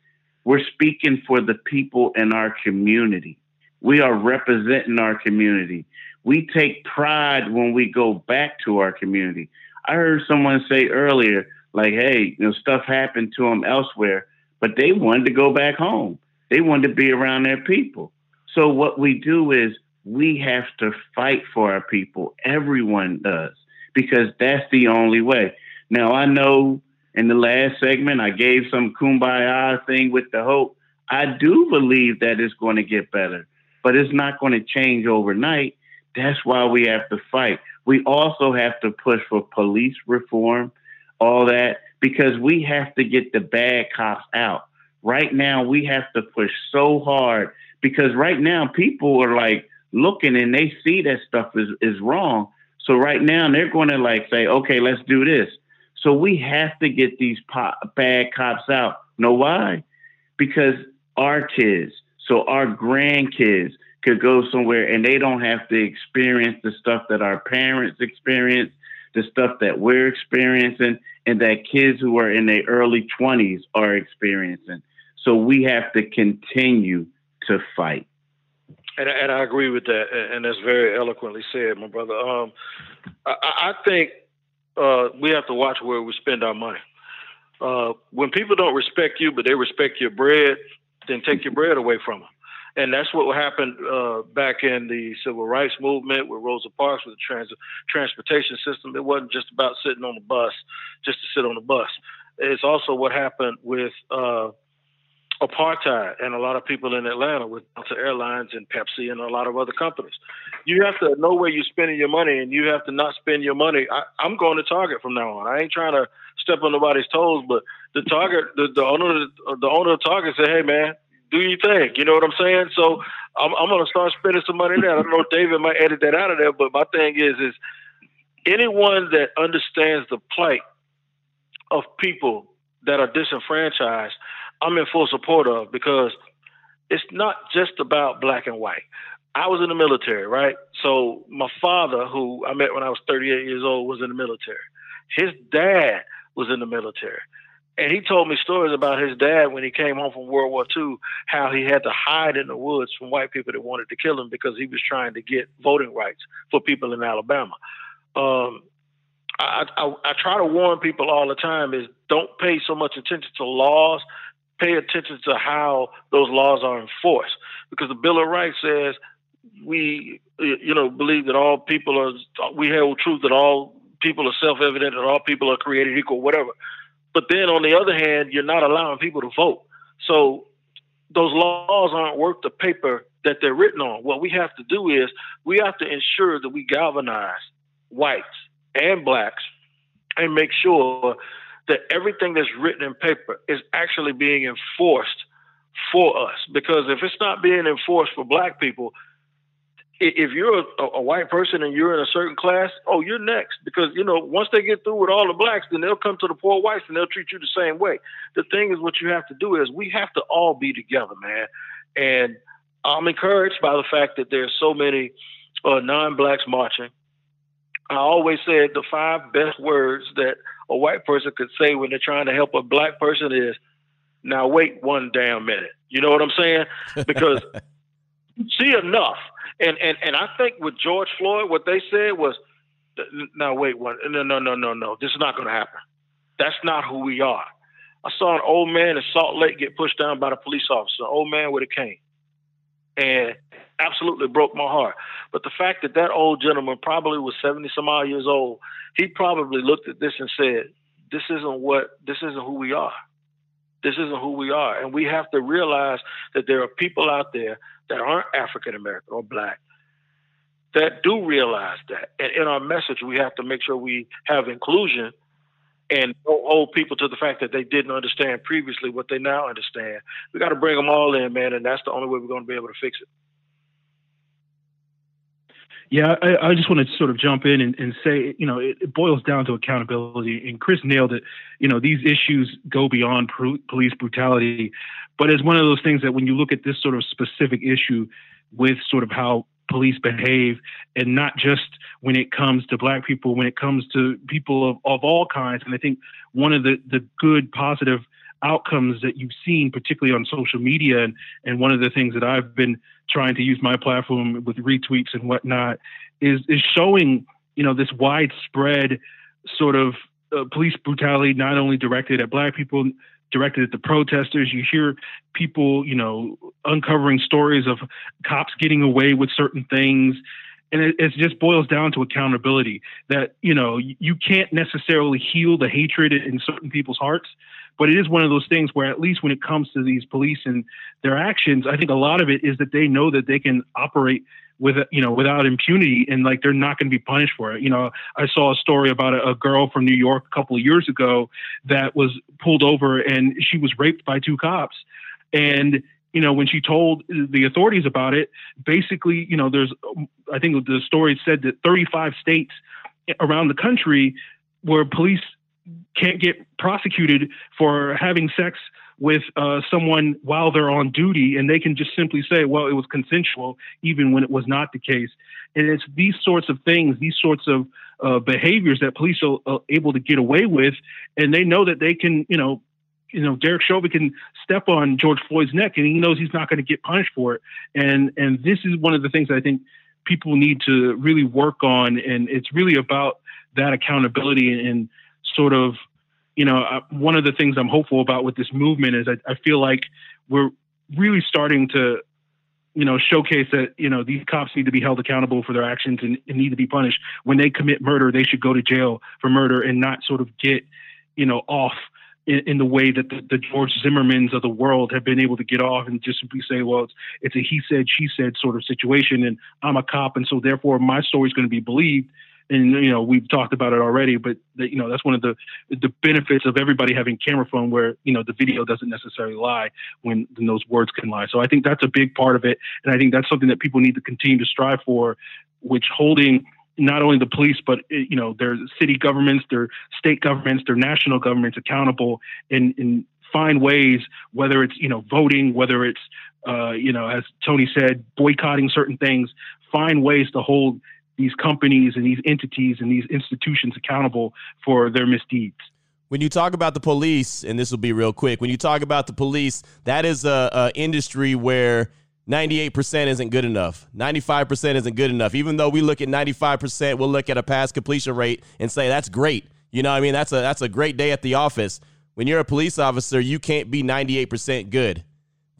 we're speaking for the people in our community. We are representing our community. We take pride when we go back to our community. I heard someone say earlier, like, hey, you know, stuff happened to them elsewhere, but they wanted to go back home. They wanted to be around their people. So what we do is we have to fight for our people. Everyone does, because that's the only way. Now, I know in the last segment, I gave some kumbaya thing with the hope. I do believe that it's going to get better, but it's not going to change overnight. That's why we have to fight. We also have to push for police reform, all that, because we have to get the bad cops out. Right now, we have to push so hard because right now people are like looking and they see that stuff is, is wrong. So right now they're going to like say, okay, let's do this. So we have to get these bad cops out. Know why? Because our kids, so our grandkids could go somewhere and they don't have to experience the stuff that our parents experience, the stuff that we're experiencing, and that kids who are in their early 20s are experiencing. So we have to continue to fight. And, and I agree with that, and that's very eloquently said, my brother. Um, I, I think uh, we have to watch where we spend our money. Uh, when people don't respect you, but they respect your bread, then take your bread away from them. And that's what happened uh, back in the civil rights movement with Rosa Parks with the trans- transportation system. It wasn't just about sitting on the bus, just to sit on the bus. It's also what happened with uh, apartheid and a lot of people in Atlanta with Delta Airlines and Pepsi and a lot of other companies. You have to know where you're spending your money and you have to not spend your money. I, am going to Target from now on. I ain't trying to step on nobody's toes, but the Target, the, the owner, the owner of Target said, "Hey, man, do your thing." You know what I'm saying? So I'm, I'm going to start spending some money there. I don't know if David might edit that out of there, but my thing is, is anyone that understands the plight of people that are disenfranchised I'm in full support of because it's not just about black and white. I was in the military, right? So my father, who I met when I was 38 years old, was in the military. His dad was in the military. And he told me stories about his dad when he came home from World War II, how he had to hide in the woods from white people that wanted to kill him because he was trying to get voting rights for people in Alabama. Um, I, I, I try to warn people all the time is don't pay so much attention to laws pay attention to how those laws are enforced because the Bill of Rights says we, you know, believe that all people are, we hold truth that all people are self-evident and all people are created equal, whatever. But then on the other hand, you're not allowing people to vote. So those laws aren't worth the paper that they're written on. What we have to do is we have to ensure that we galvanize whites and blacks and make sure that everything that's written in paper is actually being enforced for us. Because if it's not being enforced for black people, if you're a, a, white person and you're in a certain class, oh, you're next. Because, you know, once they get through with all the blacks, then they'll come to the poor whites and they'll treat you the same way. The thing is, what you have to do is we have to all be together, man. And I'm encouraged by the fact that there's so many uh, non blacks marching. I always said the five best words that a white person could say when they're trying to help a black person is, now wait one damn minute. You know what I'm saying? Because see enough. And, and and I think with George Floyd, what they said was, now wait one, no no no no no, this is not going to happen. That's not who we are. I saw an old man in Salt Lake get pushed down by the police officer, an old man with a cane, and absolutely broke my heart. But the fact that that old gentleman probably was 70 some odd years old, he probably looked at this and said, this isn't what, this isn't who we are. This isn't who we are. And we have to realize that there are people out there that aren't African American or black that do realize that. And in our message, we have to make sure we have inclusion and don't hold people to the fact that they didn't understand previously what they now understand. We got to bring them all in, man, and that's the only way we're going to be able to fix it. Yeah, I, I, just want to sort of jump in and, and say, you know, it, it, boils down to accountability. And Chris nailed it. You know, these issues go beyond police brutality, but it's one of those things that when you look at this sort of specific issue with sort of how police behave, and not just when it comes to black people, when it comes to people of, of all kinds. And I think one of the, the good, positive outcomes that you've seen, particularly on social media, and, and one of the things that I've been trying to use my platform with retweets and whatnot, is is showing you know this widespread sort of uh, police brutality, not only directed at black people, directed at the protesters. You hear people, you know, uncovering stories of cops getting away with certain things. And it, it, just boils down to accountability that, you know, you can't necessarily heal the hatred in certain people's hearts, but it is one of those things where, at least when it comes to these police and their actions, I think a lot of it is that they know that they can operate with you know without impunity and like they're not going to be punished for it. You know i saw a story about a, a, girl from new york a couple of years ago that was pulled over and she was raped by two cops. And you know when she told the authorities about it basically you know there's i think the story said that 35 states around the country where police can't get prosecuted for having sex with uh, someone while they're on duty, and they can just simply say, "Well, it was consensual," even when it was not the case. And it's these sorts of things, these sorts of uh, behaviors that police are uh, able to get away with, and they know that they can, you know, you know, Derek Chauvin can step on George Floyd's neck, and he knows he's not going to get punished for it. And and this is one of the things I think people need to really work on, and it's really about that accountability and, and sort of you know, uh, one of the things I'm hopeful about with this movement is I, I feel like we're really starting to, you know, showcase that, you know, these cops need to be held accountable for their actions and, and need to be punished. When they commit murder, they should go to jail for murder and not sort of get, you know, off in, in, the way that the, the, George Zimmermans of the world have been able to get off and just simply say, well, it's, it's a he said, she said sort of situation, and I'm a cop, and so therefore my story is going to be believed. And you know we've talked about it already but the, you know that's one of the the benefits of everybody having camera phone where you know the video doesn't necessarily lie when, when those words can lie. So i think that's a big part of it and i think that's something that people need to continue to strive for which holding not only the police but you know their city governments their state governments their national governments accountable and and find ways whether it's you know voting whether it's uh, you know as tony said boycotting certain things find ways to hold these companies and these entities and these institutions accountable for their misdeeds. When you talk about the police, and this will be real quick, when you talk about the police, that is a, a industry where 98% isn't good enough. 95% isn't good enough. Even though we look at 95%, we'll look at a pass completion rate and say that's great. You know, I mean, that's a that's a great day at the office. When you're a police officer, you can't be 98% good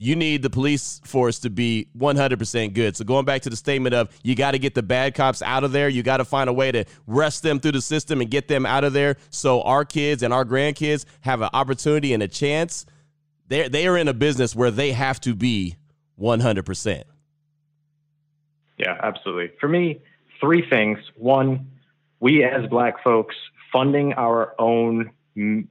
you need the police force to be 100% good. So going back to the statement of you got to get the bad cops out of there, you got to find a way to rest them through the system and get them out of there so our kids and our grandkids have an opportunity and a chance. They they are in a business where they have to be 100%. Yeah, absolutely. For me, three things. One, we as black folks funding our own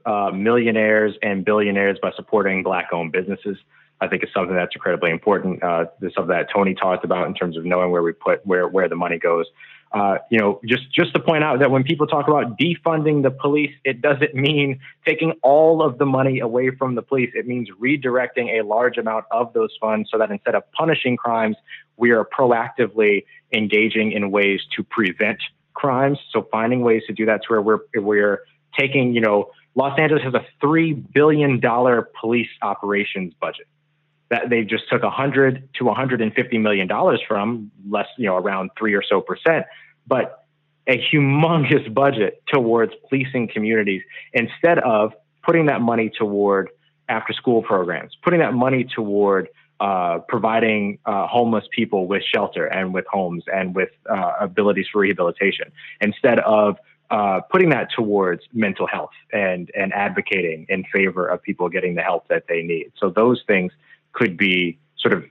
uh, millionaires and billionaires by supporting black owned businesses I think is something that's incredibly important. Uh, this something that Tony talked about in terms of knowing where we put where where the money goes. Uh, you know, just just to point out that when people talk about defunding the police, it doesn't mean taking all of the money away from the police. It means redirecting a large amount of those funds so that instead of punishing crimes, we are proactively engaging in ways to prevent crimes. So finding ways to do that to where we're we're taking, you know, Los Angeles has a three billion dollar police operations budget that they just took 100 to 150 million dollars from less you know around 3 or so percent but a humongous budget towards policing communities instead of putting that money toward after school programs putting that money toward uh, providing uh, homeless people with shelter and with homes and with uh, abilities for rehabilitation instead of uh, putting that towards mental health and and advocating in favor of people getting the help that they need. So those things could be sort of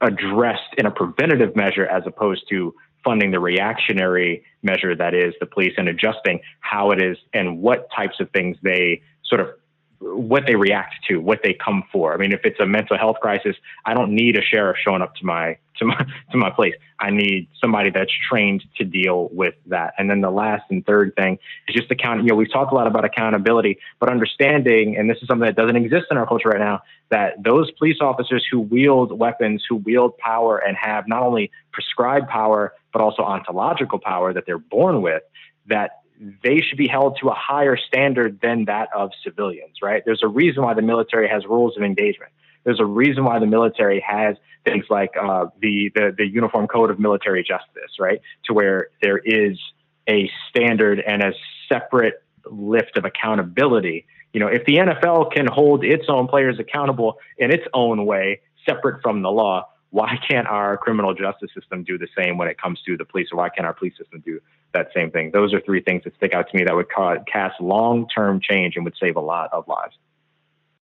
addressed in a preventative measure as opposed to funding the reactionary measure that is the police and adjusting how it is and what types of things they sort of what they react to, what they come for. I mean, if it's a mental health crisis, I don't need a sheriff showing up to my to my to my place. I need somebody that's trained to deal with that. And then the last and third thing is just account. You know, we've talked a lot about accountability, but understanding, and this is something that doesn't exist in our culture right now, that those police officers who wield weapons, who wield power, and have not only prescribed power but also ontological power that they're born with, that they should be held to a higher standard than that of civilians, right? There's a reason why the military has rules of engagement. There's a reason why the military has things like uh, the, the the Uniform Code of Military Justice, right? To where there is a standard and a separate lift of accountability. You know, if the NFL can hold its own players accountable in its own way, separate from the law, why can't our criminal justice system do the same when it comes to the police, or why can't our police system do that same thing? Those are three things that stick out to me that would cast long term change and would save a lot of lives.